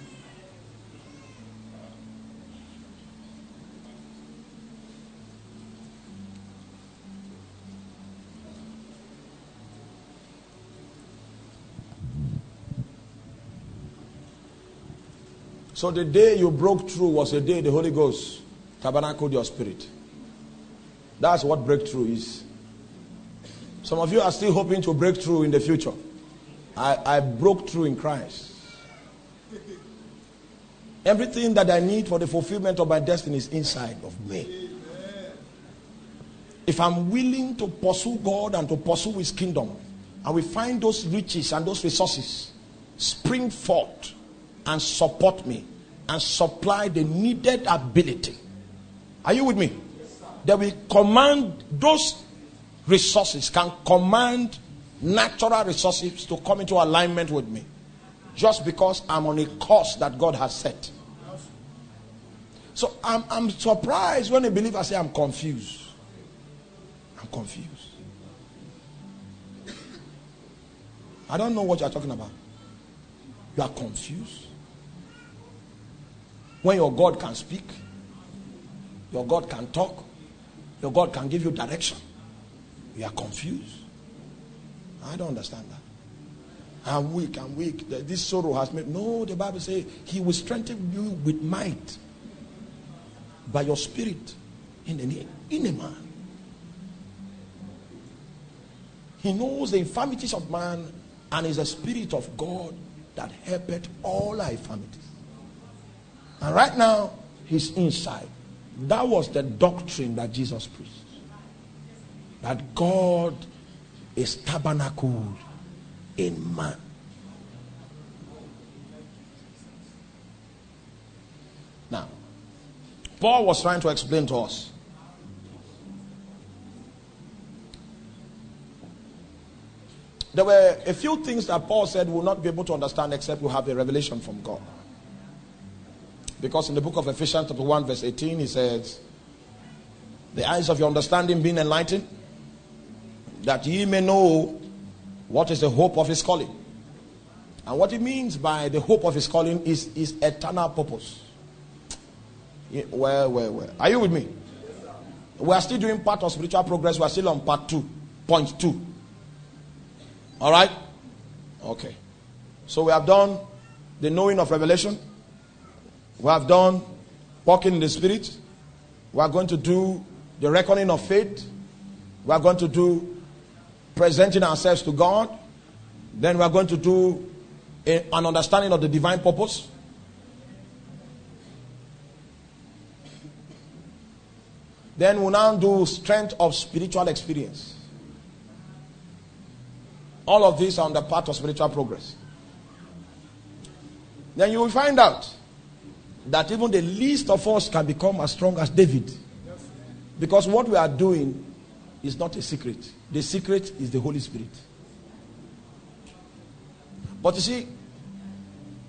So the day you broke through was the day the Holy Ghost tabernacled your spirit. That's what breakthrough is. Some of you are still hoping to break through in the future. I, I broke through in Christ. Everything that I need for the fulfillment of my destiny is inside of me. If I'm willing to pursue God and to pursue His kingdom, and we find those riches and those resources spring forth and support me and supply the needed ability. Are you with me? Yes, that command those resources, can command natural resources to come into alignment with me just because I'm on a course that God has set. So I'm, I'm surprised when a believer say I'm confused. I'm confused. I don't know what you're talking about. You are confused. When your God can speak, your God can talk, your God can give you direction. You are confused. I don't understand that. I'm weak, I'm weak. This sorrow has made. No, the Bible says He will strengthen you with might by your spirit in the inner man. He knows the infirmities of man and is the spirit of God that helpeth all our infirmities. And right now, he's inside. That was the doctrine that Jesus preached. That God is tabernacled in man. Now, Paul was trying to explain to us there were a few things that Paul said we will not be able to understand except we have a revelation from God. Because in the book of Ephesians, chapter 1, verse 18, he says, The eyes of your understanding being enlightened, that ye may know what is the hope of his calling. And what he means by the hope of his calling is his eternal purpose. Well, well, well. Are you with me? We are still doing part of spiritual progress. We are still on part two, point two. All right? Okay. So we have done the knowing of revelation. We have done walking in the spirit. We are going to do the reckoning of faith. We are going to do presenting ourselves to God. Then we are going to do a, an understanding of the divine purpose. Then we'll now do strength of spiritual experience. All of these are on the path of spiritual progress. Then you will find out that even the least of us can become as strong as David. Because what we are doing is not a secret. The secret is the Holy Spirit. But you see,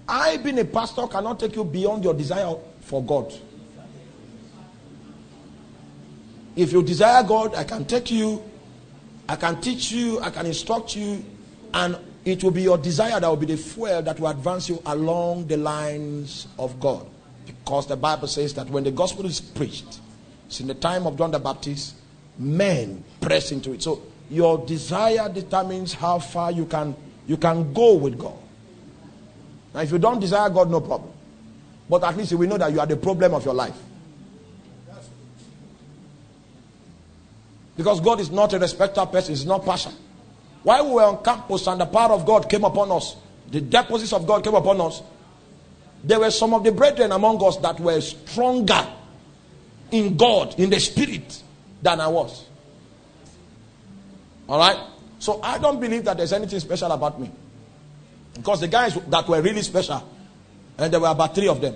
I, being a pastor, cannot take you beyond your desire for God. If you desire God, I can take you, I can teach you, I can instruct you, and it will be your desire that will be the fuel that will advance you along the lines of God. Because the Bible says that when the gospel is preached, it's in the time of John the Baptist, men press into it. So your desire determines how far you can you can go with God. Now, if you don't desire God, no problem. But at least we know that you are the problem of your life. Because God is not a respecter of persons, He's not partial. While we were on campus and the power of God came upon us, the deposits of God came upon us, there were some of the brethren among us that were stronger in God, in the spirit, than I was. All right? So I don't believe that there's anything special about me. Because the guys that were really special, and there were about three of them,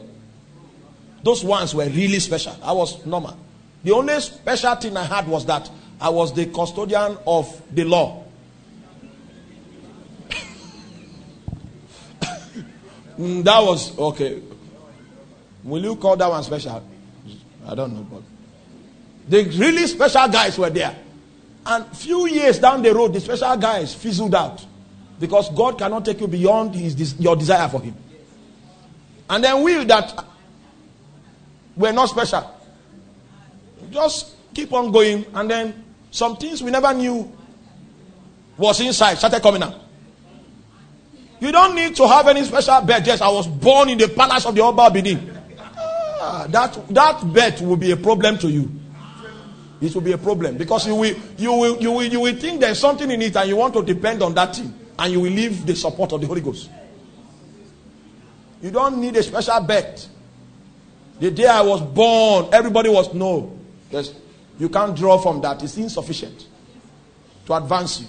those ones were really special. I was normal. The only special thing I had was that I was the custodian of the law. Mm, that was okay. Will you call that one special? I don't know, but the really special guys were there. And few years down the road, the special guys fizzled out because God cannot take you beyond his, your desire for Him. And then we that were not special, just keep on going, and then some things we never knew was inside started coming out. You don't need to have any special birth. Yes, I was born in the palace of the Oba Benin. Ah, that that birth will be a problem to you. It will be a problem because you will you will you will you will think there's something in it and you want to depend on that thing and you will leave the support of the Holy Ghost. You don't need a special birth. The day I was born, everybody was no. Yes, you can't draw from that. It's insufficient to advance you.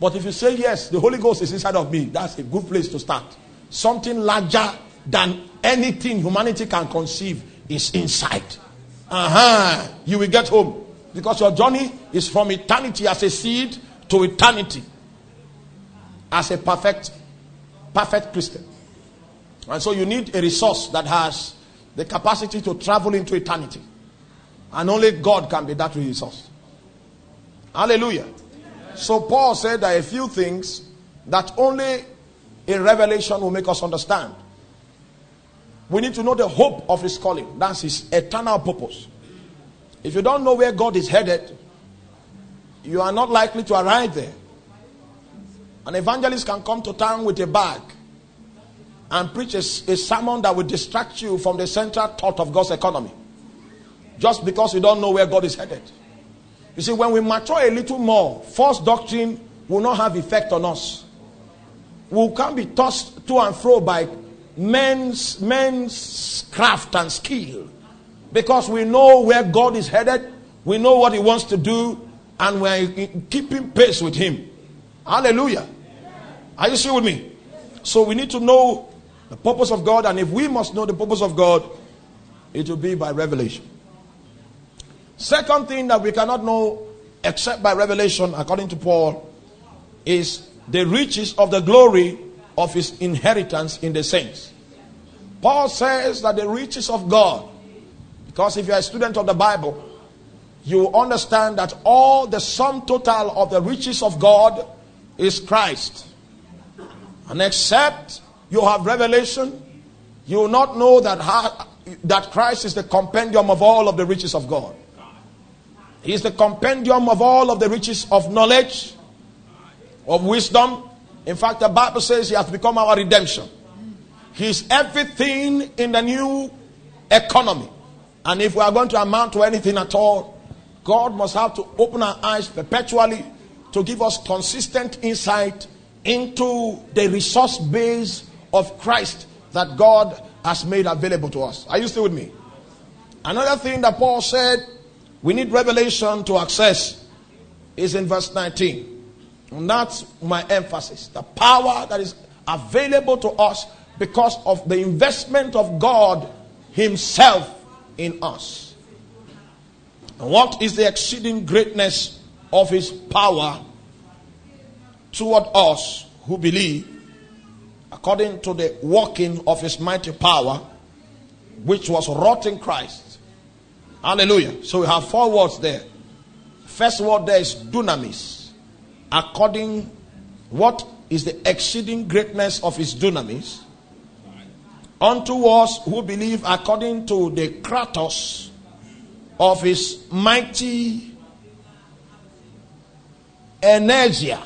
But if you say yes, the Holy Ghost is inside of me, that's a good place to start. Something larger than anything humanity can conceive is inside. Uh-huh. You will get home. Because your journey is from eternity as a seed to eternity as a perfect, perfect Christian. And so you need a resource that has the capacity to travel into eternity. And only God can be that resource. Hallelujah. So Paul said that a few things that only a revelation will make us understand. We need to know the hope of his calling. That's his eternal purpose. If you don't know where God is headed, you are not likely to arrive there. An evangelist can come to town with a bag and preach a, a sermon that will distract you from the central thought of God's economy. Just because you don't know where God is headed. You see, when we mature a little more, false doctrine will not have effect on us. We can't be tossed to and fro by men's men's craft and skill because we know where God is headed, we know what He wants to do, and we're keeping pace with Him. Hallelujah. Are you still with me? So we need to know the purpose of God, and if we must know the purpose of God, it will be by revelation. Second thing that we cannot know except by revelation, according to Paul, is the riches of the glory of his inheritance in the saints. Paul says that the riches of God, because if you're a student of the Bible, you understand that all the sum total of the riches of God is Christ. And except you have revelation, you will not know that, that Christ is the compendium of all of the riches of God. He is the compendium of all of the riches of knowledge, of wisdom. In fact, the Bible says he has become our redemption. He is everything in the new economy. And if we are going to amount to anything at all, God must have to open our eyes perpetually to give us consistent insight into the resource base of Christ that God has made available to us. Are you still with me? Another thing that Paul said we need revelation to access is in verse 19. And that's my emphasis. The power that is available to us because of the investment of God Himself in us. And what is the exceeding greatness of His power toward us who believe, according to the working of His mighty power, which was wrought in Christ Hallelujah. So we have four words there. First word there is dunamis. According what is the exceeding greatness of his dunamis unto us who believe according to the kratos of his mighty energia.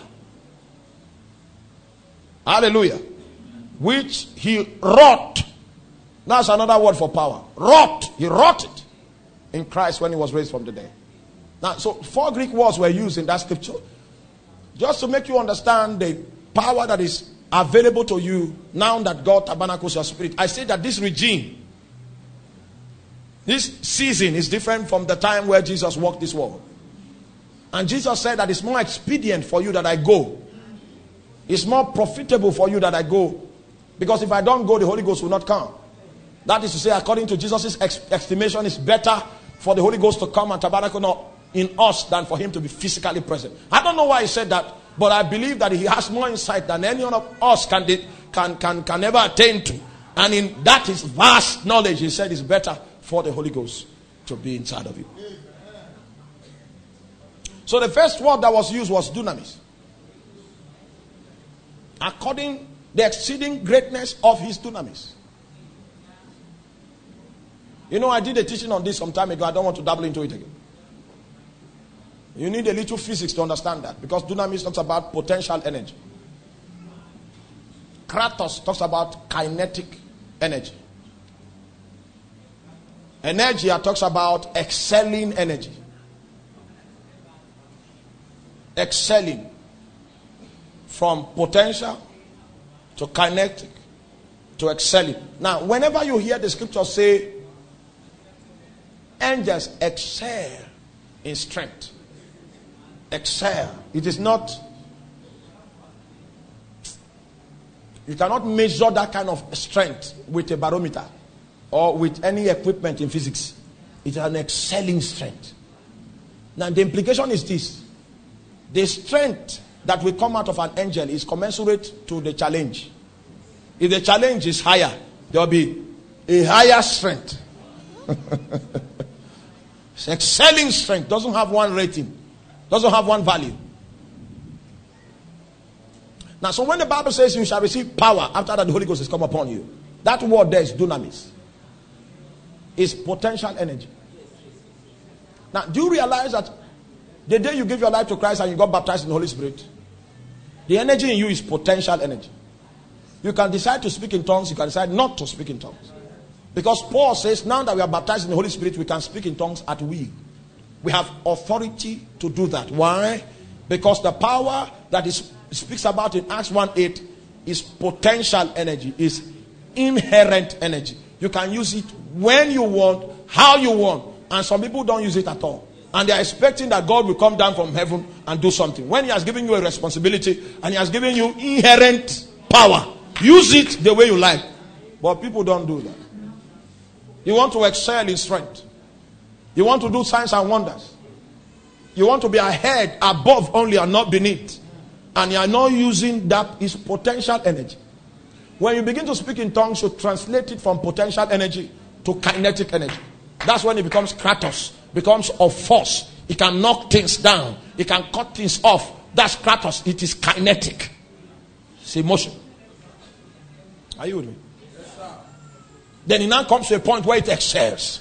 Hallelujah. Which he wrought. That's another word for power. Wrought. He wrought it in Christ when he was raised from the dead. Now, so four Greek words were used in that scripture just to make you understand the power that is available to you now that God tabernacles your spirit. I say that this regime, this season is different from the time where Jesus walked this world. And Jesus said that it's more expedient for you that I go. It's more profitable for you that I go. Because if I don't go, the Holy Ghost will not come. That is to say, according to Jesus' estimation, it's better for the Holy Ghost to come and tabernacle in us than for him to be physically present. I don't know why he said that, but I believe that he has more insight than any one of us can, can, can, can ever attain to. And in that is vast knowledge, he said it's better for the Holy Ghost to be inside of you. So the first word that was used was dunamis. According the exceeding greatness of his dunamis. You know, I did a teaching on this some time ago. I don't want to double into it again. You need a little physics to understand that because dunamis talks about potential energy. Kratos talks about kinetic energy. Energy talks about excelling energy. Excelling from potential to kinetic to excelling. Now, whenever you hear the scripture say Angels excel in strength. Excel. It is not, you cannot measure that kind of strength with a barometer or with any equipment in physics. It is an excelling strength. Now, the implication is this the strength that will come out of an angel is commensurate to the challenge. If the challenge is higher, there will be a higher strength. It's excelling strength. Doesn't have one rating. Doesn't have one value. Now, so when the Bible says you shall receive power after that the Holy Ghost has come upon you, that word there is dunamis. Is potential energy. Now, do you realize that the day you give your life to Christ and you got baptized in the Holy Spirit, the energy in you is potential energy. You can decide to speak in tongues, you can decide not to speak in tongues. Because Paul says, now that we are baptized in the Holy Spirit, we can speak in tongues at will. We have authority to do that. Why? Because the power that is speaks about in Acts 1 8 is potential energy, is inherent energy. You can use it when you want, how you want. And some people don't use it at all. And they are expecting that God will come down from heaven and do something. When He has given you a responsibility and He has given you inherent power, use it the way you like. But people don't do that. You want to excel in strength, you want to do signs and wonders. You want to be ahead, above only, and not beneath. And you are not using that is potential energy. When you begin to speak in tongues, you translate it from potential energy to kinetic energy. That's when it becomes kratos, becomes of force. It can knock things down, it can cut things off. That's kratos. It is kinetic. It's emotion. Are you with me? Then it now comes to a point where it excels.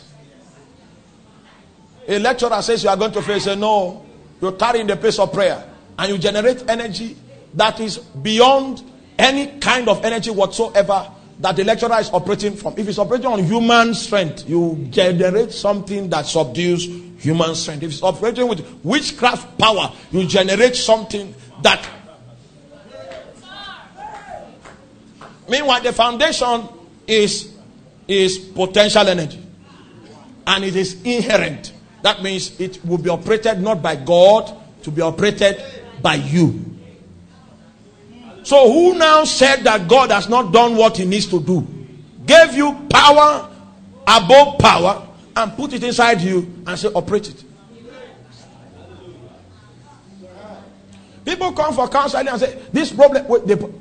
A lecturer says you are going to fail. Say no. You tarry in the place of prayer and you generate energy that is beyond any kind of energy whatsoever that the lecturer is operating from. If it's operating on human strength, you generate something that subdues human strength. If it's operating with witchcraft power, you generate something that. Meanwhile, the foundation is, is potential energy. And it is inherent. That means it will be operated not by God, to be operated by you. So, who now said that God has not done what he needs to do? Gave you power above power and put it inside you and say, operate it. People come for counseling and say, This problem,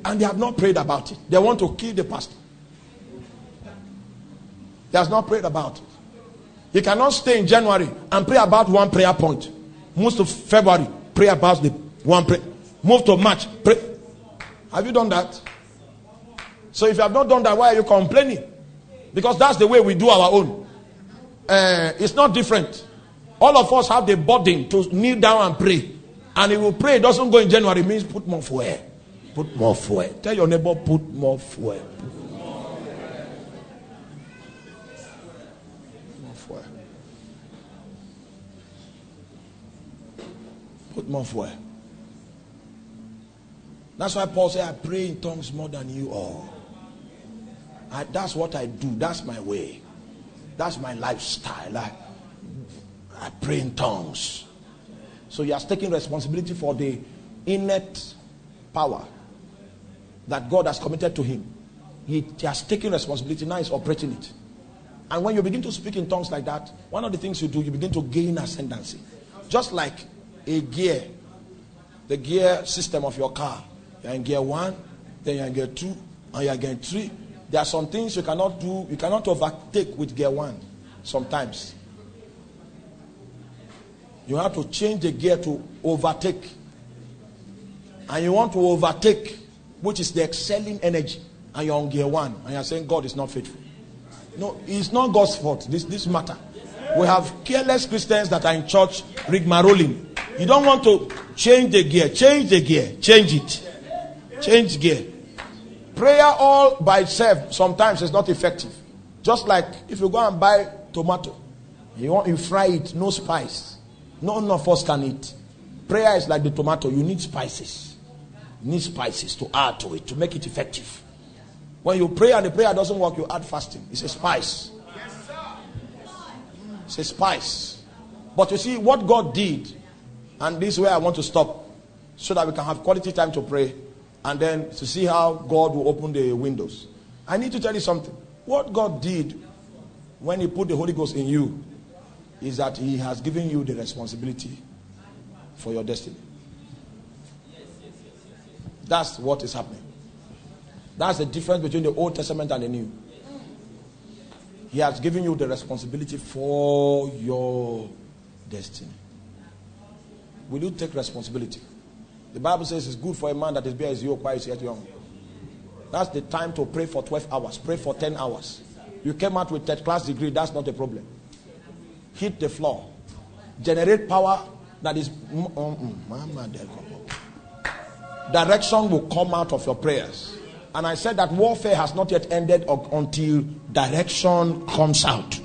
and they have not prayed about it. They want to kill the pastor. He has not prayed about. He cannot stay in January and pray about one prayer point. Move to February, pray about the one prayer. Move to March, pray. Have you done that? So if you have not done that, why are you complaining? Because that's the way we do our own. Uh, it's not different. All of us have the burden to kneel down and pray. And if we pray, it doesn't go in January, it means put more fuel. Put more fuel. Tell your neighbor, put more fuel. Put Put more fuel. That's why Paul said, I pray in tongues more than you all. I, that's what I do. That's my way. That's my lifestyle. I, I pray in tongues. So he has taken responsibility for the innate power that God has committed to him. He, he has taken responsibility. Now he's operating it. And when you begin to speak in tongues like that, one of the things you do, you begin to gain ascendancy. Just like a gear, the gear system of your car. You're in gear one, then you're in gear two, and you're in gear three. There are some things you cannot do, you cannot overtake with gear one sometimes. You have to change the gear to overtake. And you want to overtake, which is the excelling energy, and you're on gear one, and you're saying God is not faithful. No, it's not God's fault. This this matter. We have careless Christians that are in church rigmaroling. You don't want to change the gear. Change the gear. Change it. Change gear. Prayer all by itself sometimes is not effective. Just like if you go and buy tomato, you want you fry it, no spice. None of us can eat. Prayer is like the tomato, you need spices. You need spices to add to it to make it effective. When you pray and the prayer doesn't work, you add fasting. It's a spice. It's a spice. But you see, what God did, and this way I want to stop so that we can have quality time to pray and then to see how God will open the windows. I need to tell you something. What God did when He put the Holy Ghost in you is that He has given you the responsibility for your destiny. That's what is happening. That's the difference between the Old Testament and the New. He has given you the responsibility for your destiny. Will you take responsibility? The Bible says it's good for a man that is his yoke while he's yet young. That's the time to pray for 12 hours. Pray for 10 hours. You came out with third class degree, that's not a problem. Hit the floor. Generate power that is. Mm, mm, mm, direction will come out of your prayers. And I said that warfare has not yet ended until direction comes out.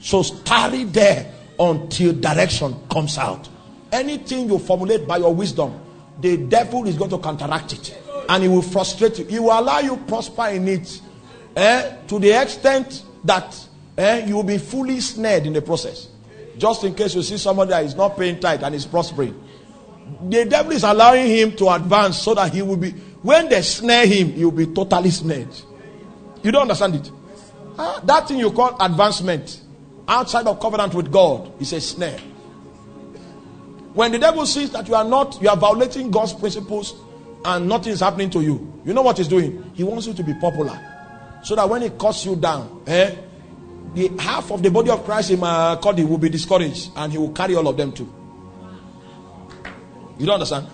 So tarry there until direction comes out. Anything you formulate by your wisdom, the devil is going to counteract it and he will frustrate you. He will allow you prosper in it eh, to the extent that eh, you will be fully snared in the process. Just in case you see somebody that is not paying tight and is prospering. The devil is allowing him to advance so that he will be, when they snare him, he will be totally snared. You don't understand it? Uh, that thing you call advancement outside of covenant with God is a snare. When the devil sees that you are not, you are violating God's principles and nothing is happening to you, you know what he's doing? He wants you to be popular. So that when he cuts you down, eh, the half of the body of Christ in my body will be discouraged and he will carry all of them too. You don't understand?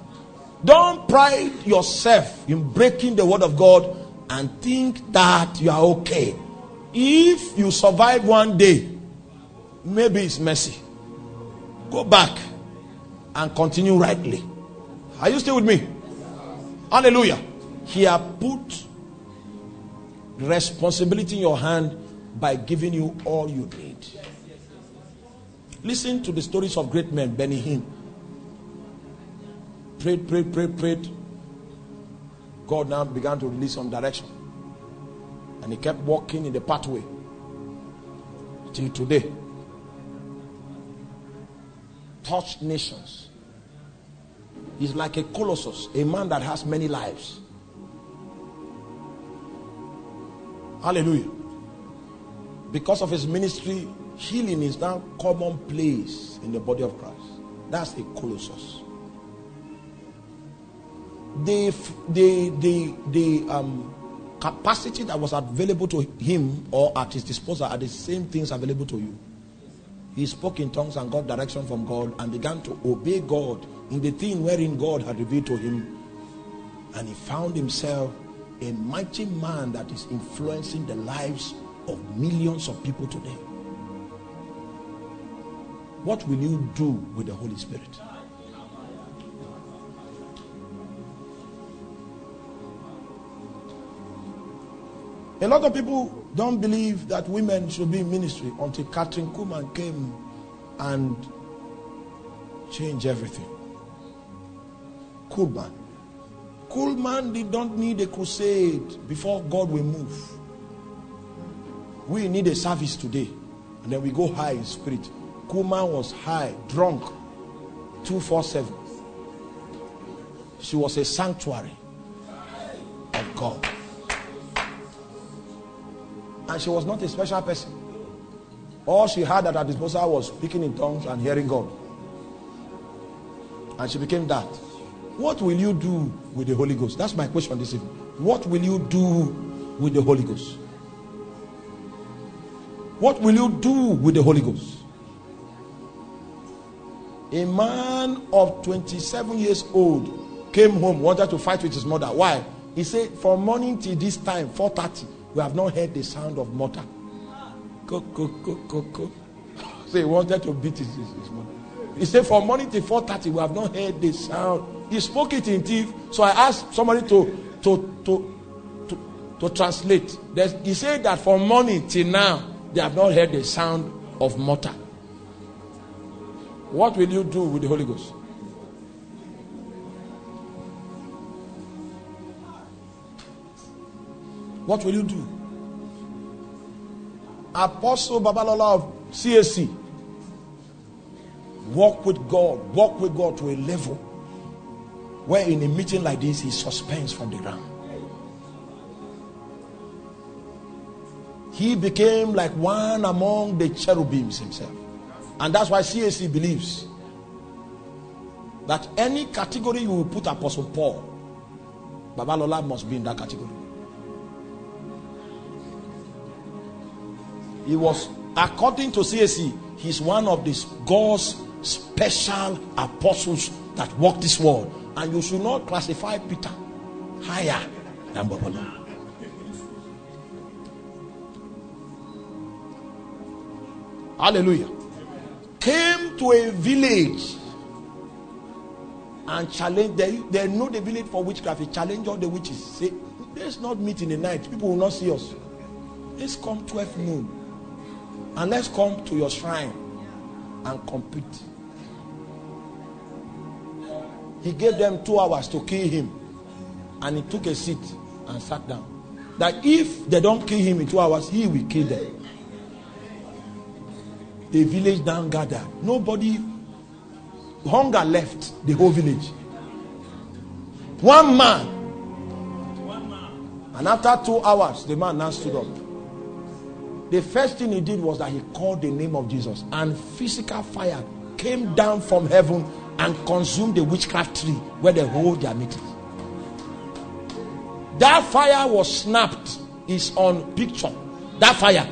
Don't pride yourself in breaking the word of God and think that you are okay. If you survive one day, maybe it's mercy. Go back and continue rightly. Are you still with me? Hallelujah. He has put responsibility in your hand by giving you all you need. Listen to the stories of great men, Benny Hinn. Prayed, prayed, prayed, prayed. God now began to release some direction. And he kept walking in the pathway till today. Touched nations. He's like a colossus, a man that has many lives. Hallelujah. Because of his ministry, healing is now commonplace in the body of Christ. That's a colossus. The, the, the, the um, capacity that was available to him or at his disposal are the same things available to you. He spoke in tongues and got direction from God and began to obey God in the thing wherein God had revealed to him. And he found himself a mighty man that is influencing the lives of millions of people today. What will you do with the Holy Spirit? A lot of people don't believe that women should be in ministry until Kathryn Kuhlman came and changed everything. Kuhlman. Kuhlman did not need a crusade before God will move. We need a service today. And then we go high in spirit. Kuhlman was high, drunk, 247. She was a sanctuary of God. And she was not a special person. All she had at her disposal was speaking in tongues and hearing God. And she became that. What will you do with the Holy Ghost? That's my question this evening. What will you do with the Holy Ghost? What will you do with the Holy Ghost? A man of 27 years old came home, wanted to fight with his mother. Why? He said, From morning till this time, 4:30, we have not heard the sound of mortar. Go, go, go, go, go. So he wanted to beat his, his, his mother. He said, From morning till 4:30, we have not heard the sound. He spoke it in thief. So I asked somebody to to to to, to translate. There's, he said that from morning till now, they have not heard the sound of mortar. What will you do with the Holy Ghost? What will you do? Apostle Babalola of CAC. Walk with God. Walk with God to a level where in a meeting like this he suspends from the ground. He became like one among the cherubims himself. And that's why CAC believes that any category you will put Apostle Paul, Babalola must be in that category. He was, according to CAC, he's one of these God's special apostles that walk this world. And you should not classify Peter higher than Babalola. Hallelujah. Came to a village and challenged. They, they know the village for witchcraft. He challenged all the witches. Say, let's not meet in the night. People will not see us. Let's come 12 noon. And let's come to your shrine and compete. He gave them two hours to kill him. And he took a seat and sat down. That if they don't kill him in two hours, he will kill them. The village down gathered. Nobody, hunger left the whole village. One man. And after two hours, the man now stood up. The first thing he did was that he called the name of Jesus, and physical fire came down from heaven and consumed the witchcraft tree where they hold their meetings. That fire was snapped, is on picture. That fire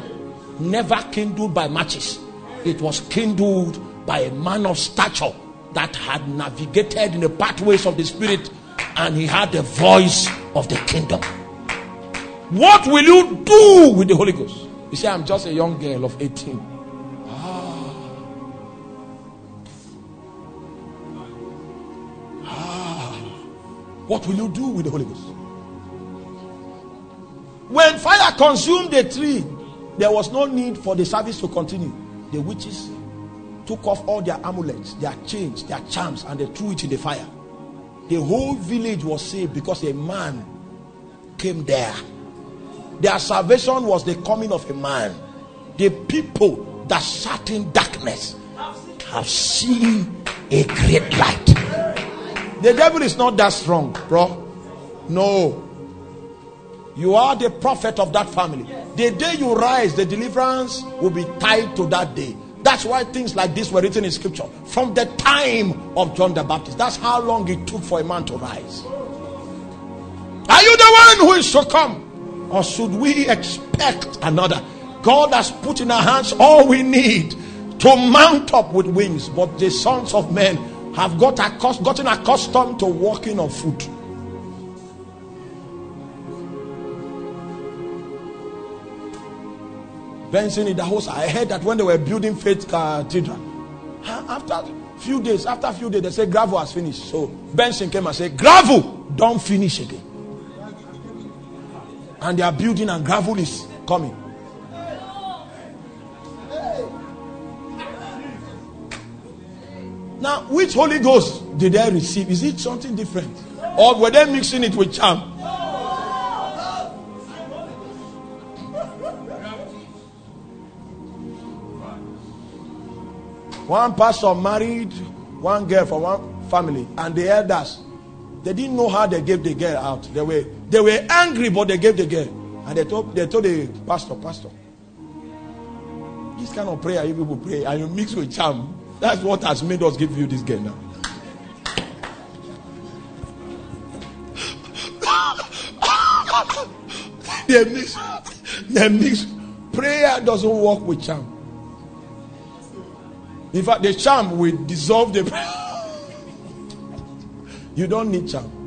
never kindled by matches, it was kindled by a man of stature that had navigated in the pathways of the spirit and he had the voice of the kingdom. What will you do with the Holy Ghost? You say, I'm just a young girl of 18. Ah. Ah. What will you do with the Holy Ghost? When fire consumed the tree, there was no need for the service to continue. The witches took off all their amulets, their chains, their charms, and they threw it in the fire. The whole village was saved because a man came there their salvation was the coming of a man. The people that sat in darkness have seen a great light. The devil is not that strong, bro. No. You are the prophet of that family. The day you rise, the deliverance will be tied to that day. That's why things like this were written in scripture from the time of John the Baptist. That's how long it took for a man to rise. Are you the one who is to come? Or should we expect another? God has put in our hands all we need to mount up with wings, but the sons of men have got accustomed, gotten accustomed to walking on foot. Benson in the house, I heard that when they were building Faith Cathedral, after a few days, after a few days, they said gravel has finished. So Benson came and said, Gravel, don't finish again and they are building and gravel is coming. Now, which Holy Ghost did they receive? Is it something different? Or were they mixing it with charm? One pastor married one girl from one family, and the elders they didn't know how they gave the girl out. They were they were angry, but they gave the girl. And they told they told the pastor, Pastor, this kind of prayer you people pray and you mix with charm. That's what has made us give you this girl now. they mix, they mix. Prayer doesn't work with charm. In fact, the charm will dissolve the prayer. You don't need charm.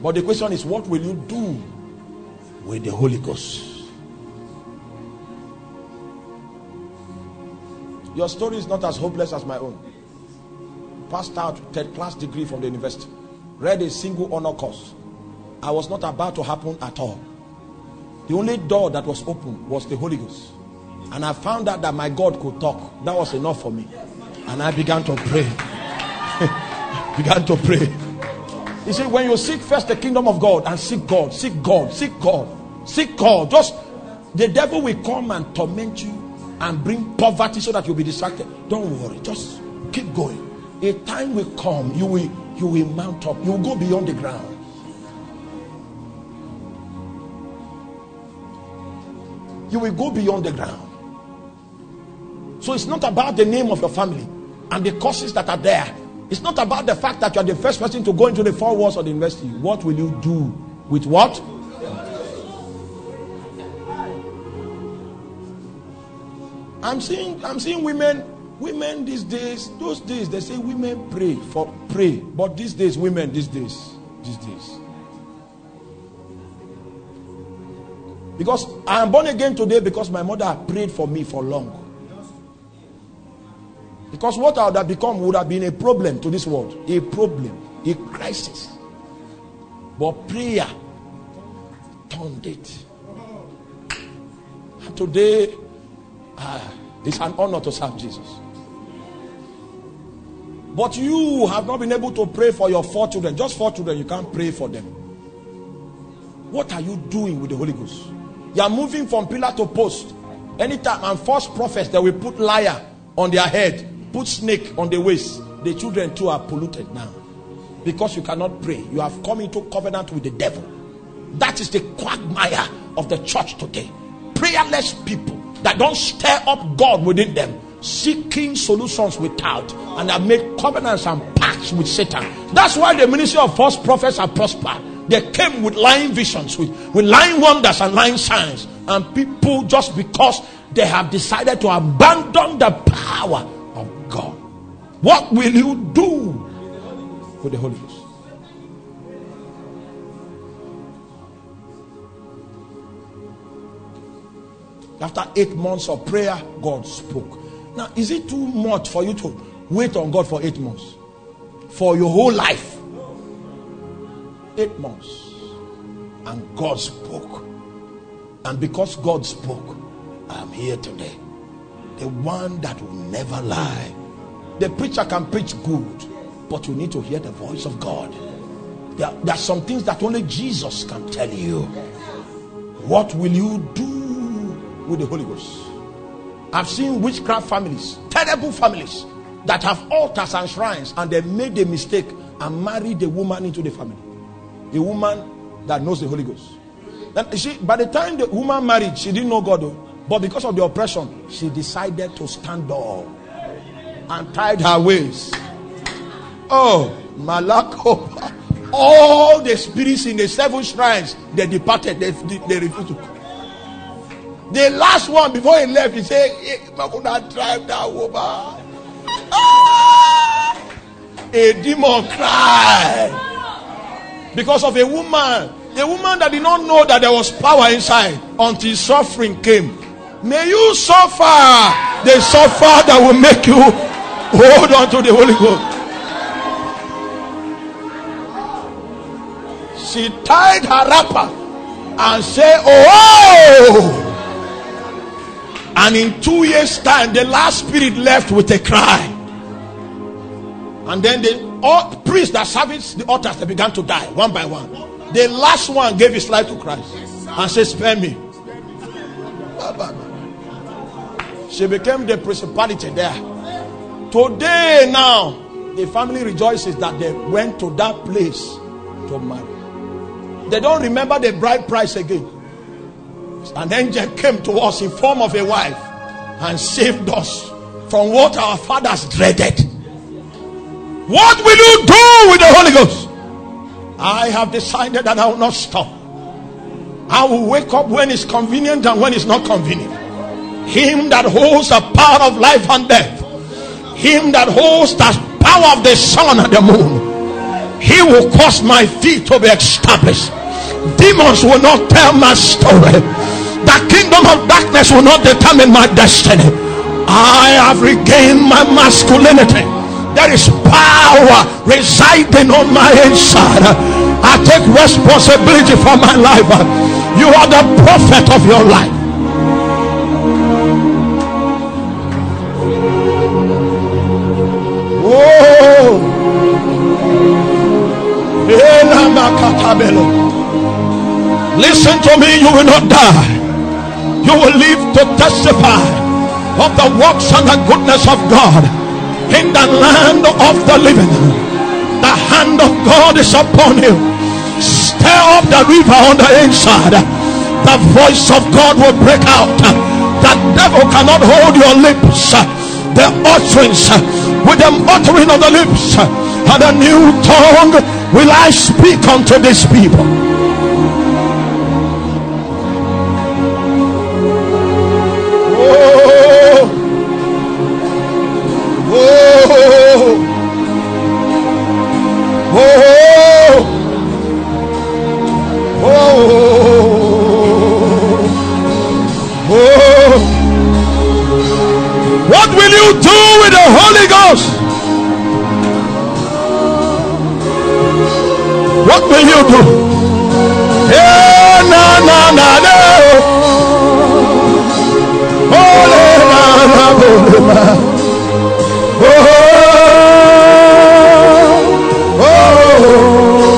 But the question is, what will you do with the Holy Ghost? Your story is not as hopeless as my own. Passed out third class degree from the university, read a single honor course. I was not about to happen at all. The only door that was open was the Holy Ghost. And I found out that my God could talk. That was enough for me. And I began to pray. began to pray. He said, when you seek first the kingdom of God and seek God, seek God, seek God, seek God, just the devil will come and torment you and bring poverty so that you'll be distracted. Don't worry, just keep going. A time will come, you will you will mount up, you will go beyond the ground. You will go beyond the ground. So it's not about the name of your family and the courses that are there it's not about the fact that you are the first person to go into the four walls of the university. What will you do with what? I'm seeing I'm seeing women Women these days, those days, they say women pray for pray, but these days, women these days, these days. Because I am born again today because my mother prayed for me for long. Because what I would have become would have been a problem to this world, a problem, a crisis. But prayer turned it. And today, ah, it's an honor to serve Jesus. But you have not been able to pray for your four children. Just four children, you can't pray for them. What are you doing with the Holy Ghost? You are moving from pillar to post. Anytime and false prophets that will put liar on their head, put snake on the waist. The children too are polluted now. Because you cannot pray. You have come into covenant with the devil. That is the quagmire of the church today. Prayerless people that don't stir up God within them, seeking solutions without, and have made covenants and pacts with Satan. That's why the ministry of false prophets have prospered. They came with lying visions, with, with lying wonders and lying signs. And people, just because they have decided to abandon the power God, what will you do with the Holy Ghost? After eight months of prayer, God spoke. Now, is it too much for you to wait on God for eight months? For your whole life? Eight months. And God spoke. And because God spoke, I'm here today. The one that will never lie. The preacher can preach good, but you need to hear the voice of God. There, there are some things that only Jesus can tell you. What will you do with the Holy Ghost. I've seen witchcraft families, terrible families that have altars and shrines, and they made a mistake and married a woman into the family. A woman that knows the Holy Ghost. And see, by the time the woman married, she didn't know God, though, but because of the oppression, she decided to stand up and tied her waist. Oh, Malako. All the spirits in the seven shrines, they departed, they, they refused to come. The last one before he left, he said, hey, I'm gonna drive that woman. Ah! A demon cried because of a woman, a woman that did not know that there was power inside until suffering came. May you suffer the suffer that will make you hold on to the Holy Ghost. She tied her wrapper and said, Oh. And in two years' time, the last spirit left with a cry. And then the all priests that serviced the altars they began to die one by one. The last one gave his life to Christ and said, Spare me. She became the principality there. Today, now, the family rejoices that they went to that place to marry. They don't remember the bride price again. An angel came to us in form of a wife and saved us from what our fathers dreaded. What will you do with the Holy Ghost? I have decided that I will not stop. I will wake up when it's convenient and when it's not convenient. Him that holds the power of life and death, him that holds the power of the sun and the moon, he will cause my feet to be established. Demons will not tell my story. The kingdom of darkness will not determine my destiny. I have regained my masculinity. There is power residing on my inside. I take responsibility for my life. You are the prophet of your life. Oh. Listen to me, you will not die you will live to testify of the works and the goodness of God in the land of the living. The hand of God is upon you. Stir up the river on the inside. The voice of God will break out. The devil cannot hold your lips. The utterance with the uttering of the lips and a new tongue will I speak unto these people. Oh, Oh. Oh. Oh. Holy Ghost? What will you do? Na. Oh, oh.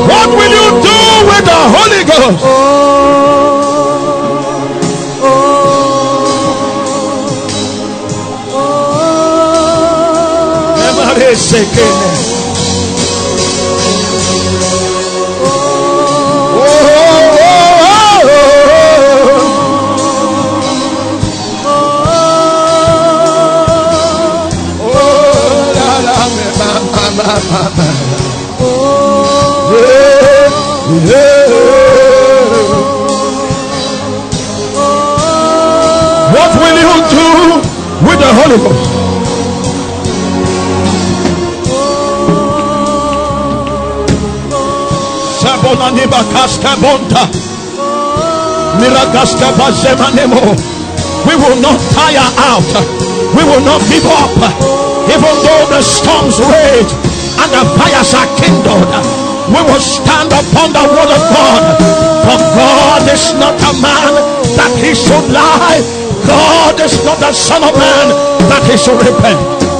What will you do with the Holy Ghost? Everybody say, Miragaska. We will not tire out. We will not give up. Even though the storms rage and the fires are kindled, we will stand upon the word of God. For God is not a man that he should lie. God is not the son of man that he should repent.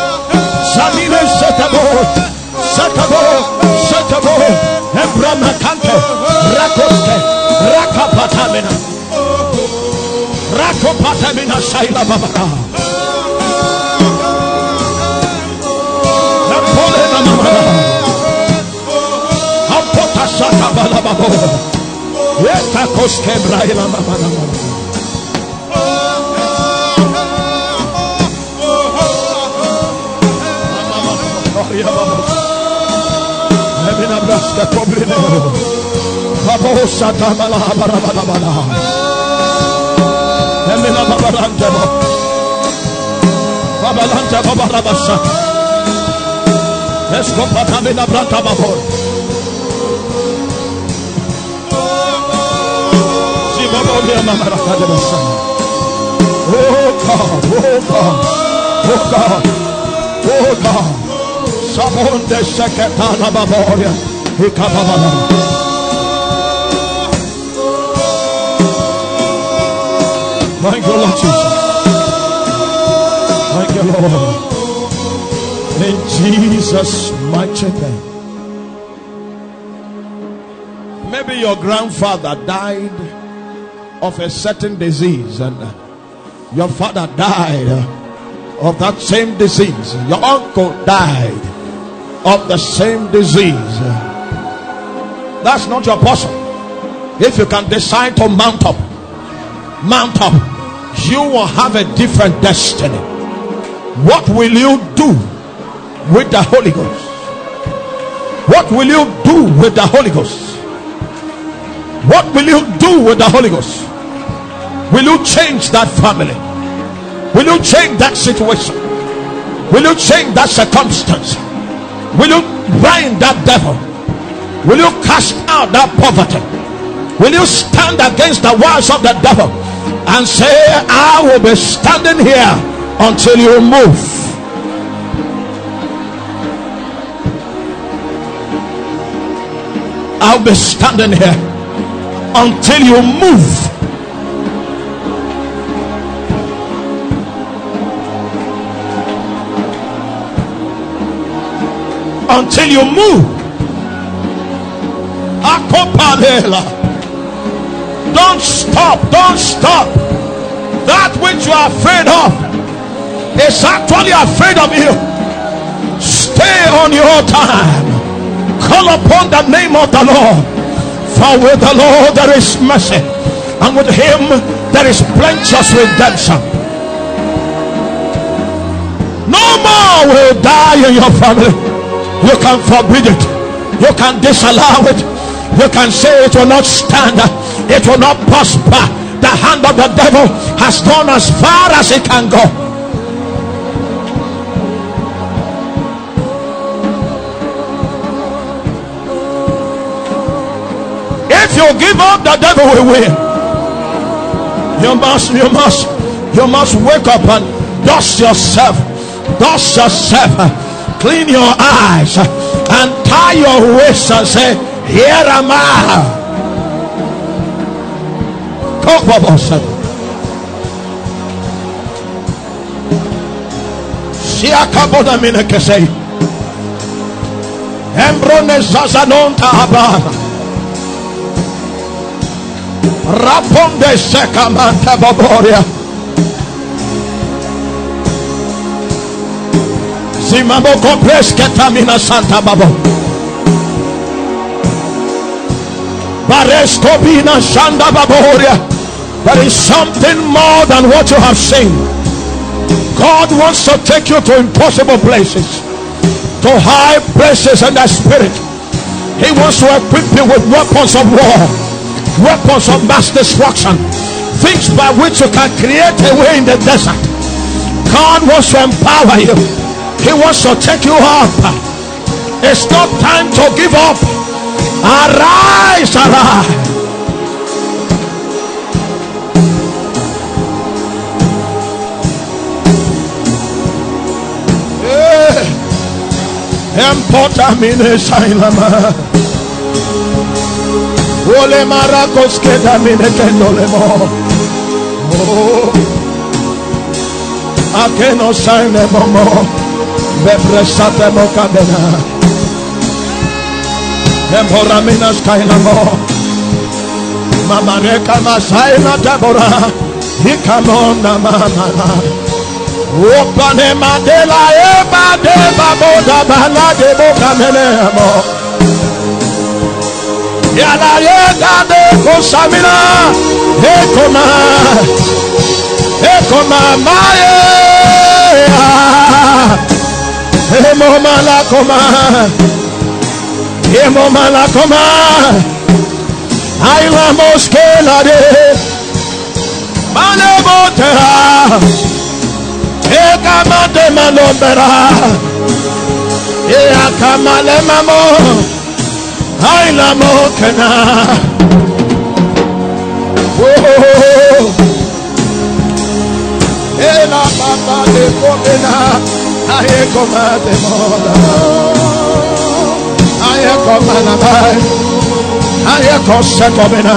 Zamine setabo. Setabo. Setabo. Embrama kante. Rakoske. Rakapatamina. Rakopatamina zaila babala. Napole na mamala. Apota shaka bala babo. Yeta koske braila mamala. Emina Braska Kobrine. Babo Sata Mala Barabada Bala. Emina Babarante Babalante Babarabasa. Escopata Mina Branta Babor. Zibabolia Mamaraka de Basa. Oh God, oh God, oh God, oh God. Sabon de Seketana Baboria. Ikababala. Thank you, Lord Jesus. Thank you, Lord. In Jesus' mighty name. Maybe your grandfather died of a certain disease, and your father died of that same disease. Your uncle died of the same disease. That's not your portion. If you can decide to mount up, mount up, you will have a different destiny. What will you do with the Holy Ghost? What will you do with the Holy Ghost? What will you do with the Holy Ghost? Will you change that family? Will you change that situation? Will you change that circumstance? Will you bind that devil? Will you cast out that poverty? Will you stand against the wiles of the devil and say, I will be standing here until you move? I'll be standing here until you move. Until you move. Don't stop. Don't stop. That which you are afraid of is actually afraid of you. Stay on your time. Call upon the name of the Lord. For with the Lord there is mercy, and with him there is plenteous redemption. No more will die in your family. You can forbid it, you can disallow it, you can say it will not stand, it will not prosper. The hand of the devil has gone as far as it can go. If you give up, the devil will win. You must, you must, you must wake up and dust yourself, dust yourself, clean your eyes, and tie your waist and say, Here am I. Embrone zazanonta abana. Raponde secamanta baboria. Zimamo compres santa babo. Baresto bina shanda baboria. There is something more than what you have seen. God wants to take you to impossible places, to high places in the spirit. He wants to equip you with weapons of war weapons of mass destruction, things by which you can create a way in the desert. God wants to empower you, He wants to take you up. It's not time to give up. Arise, arise. Eh. Empota mine sailama. Ole maracos que le mo. Oh. Que no. Mo cadena. Embora minas kailamo. Mamareka masaina tabora. Hikamona mama. Opane mandela eba de baboda bala de boca menemo. Yala yega de kosamina ekoma ekoma maye Emo malakoma. Emo malakoma. Aila moskela de. Malebotera. Eka mate manombera. Ea kamale mamo. Aila mokena. Whoa. Ela baba de. Aye komate mola. Aye komana bai. Aye kose komena.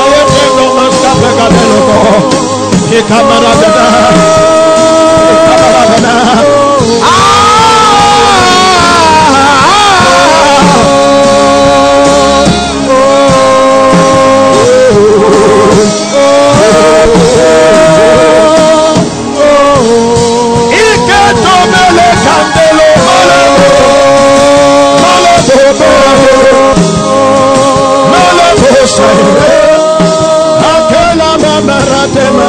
Aye tengo masta pega de loco. Y cámara de da. Y cámara de da. Malabo sayo. Akela mamaratema.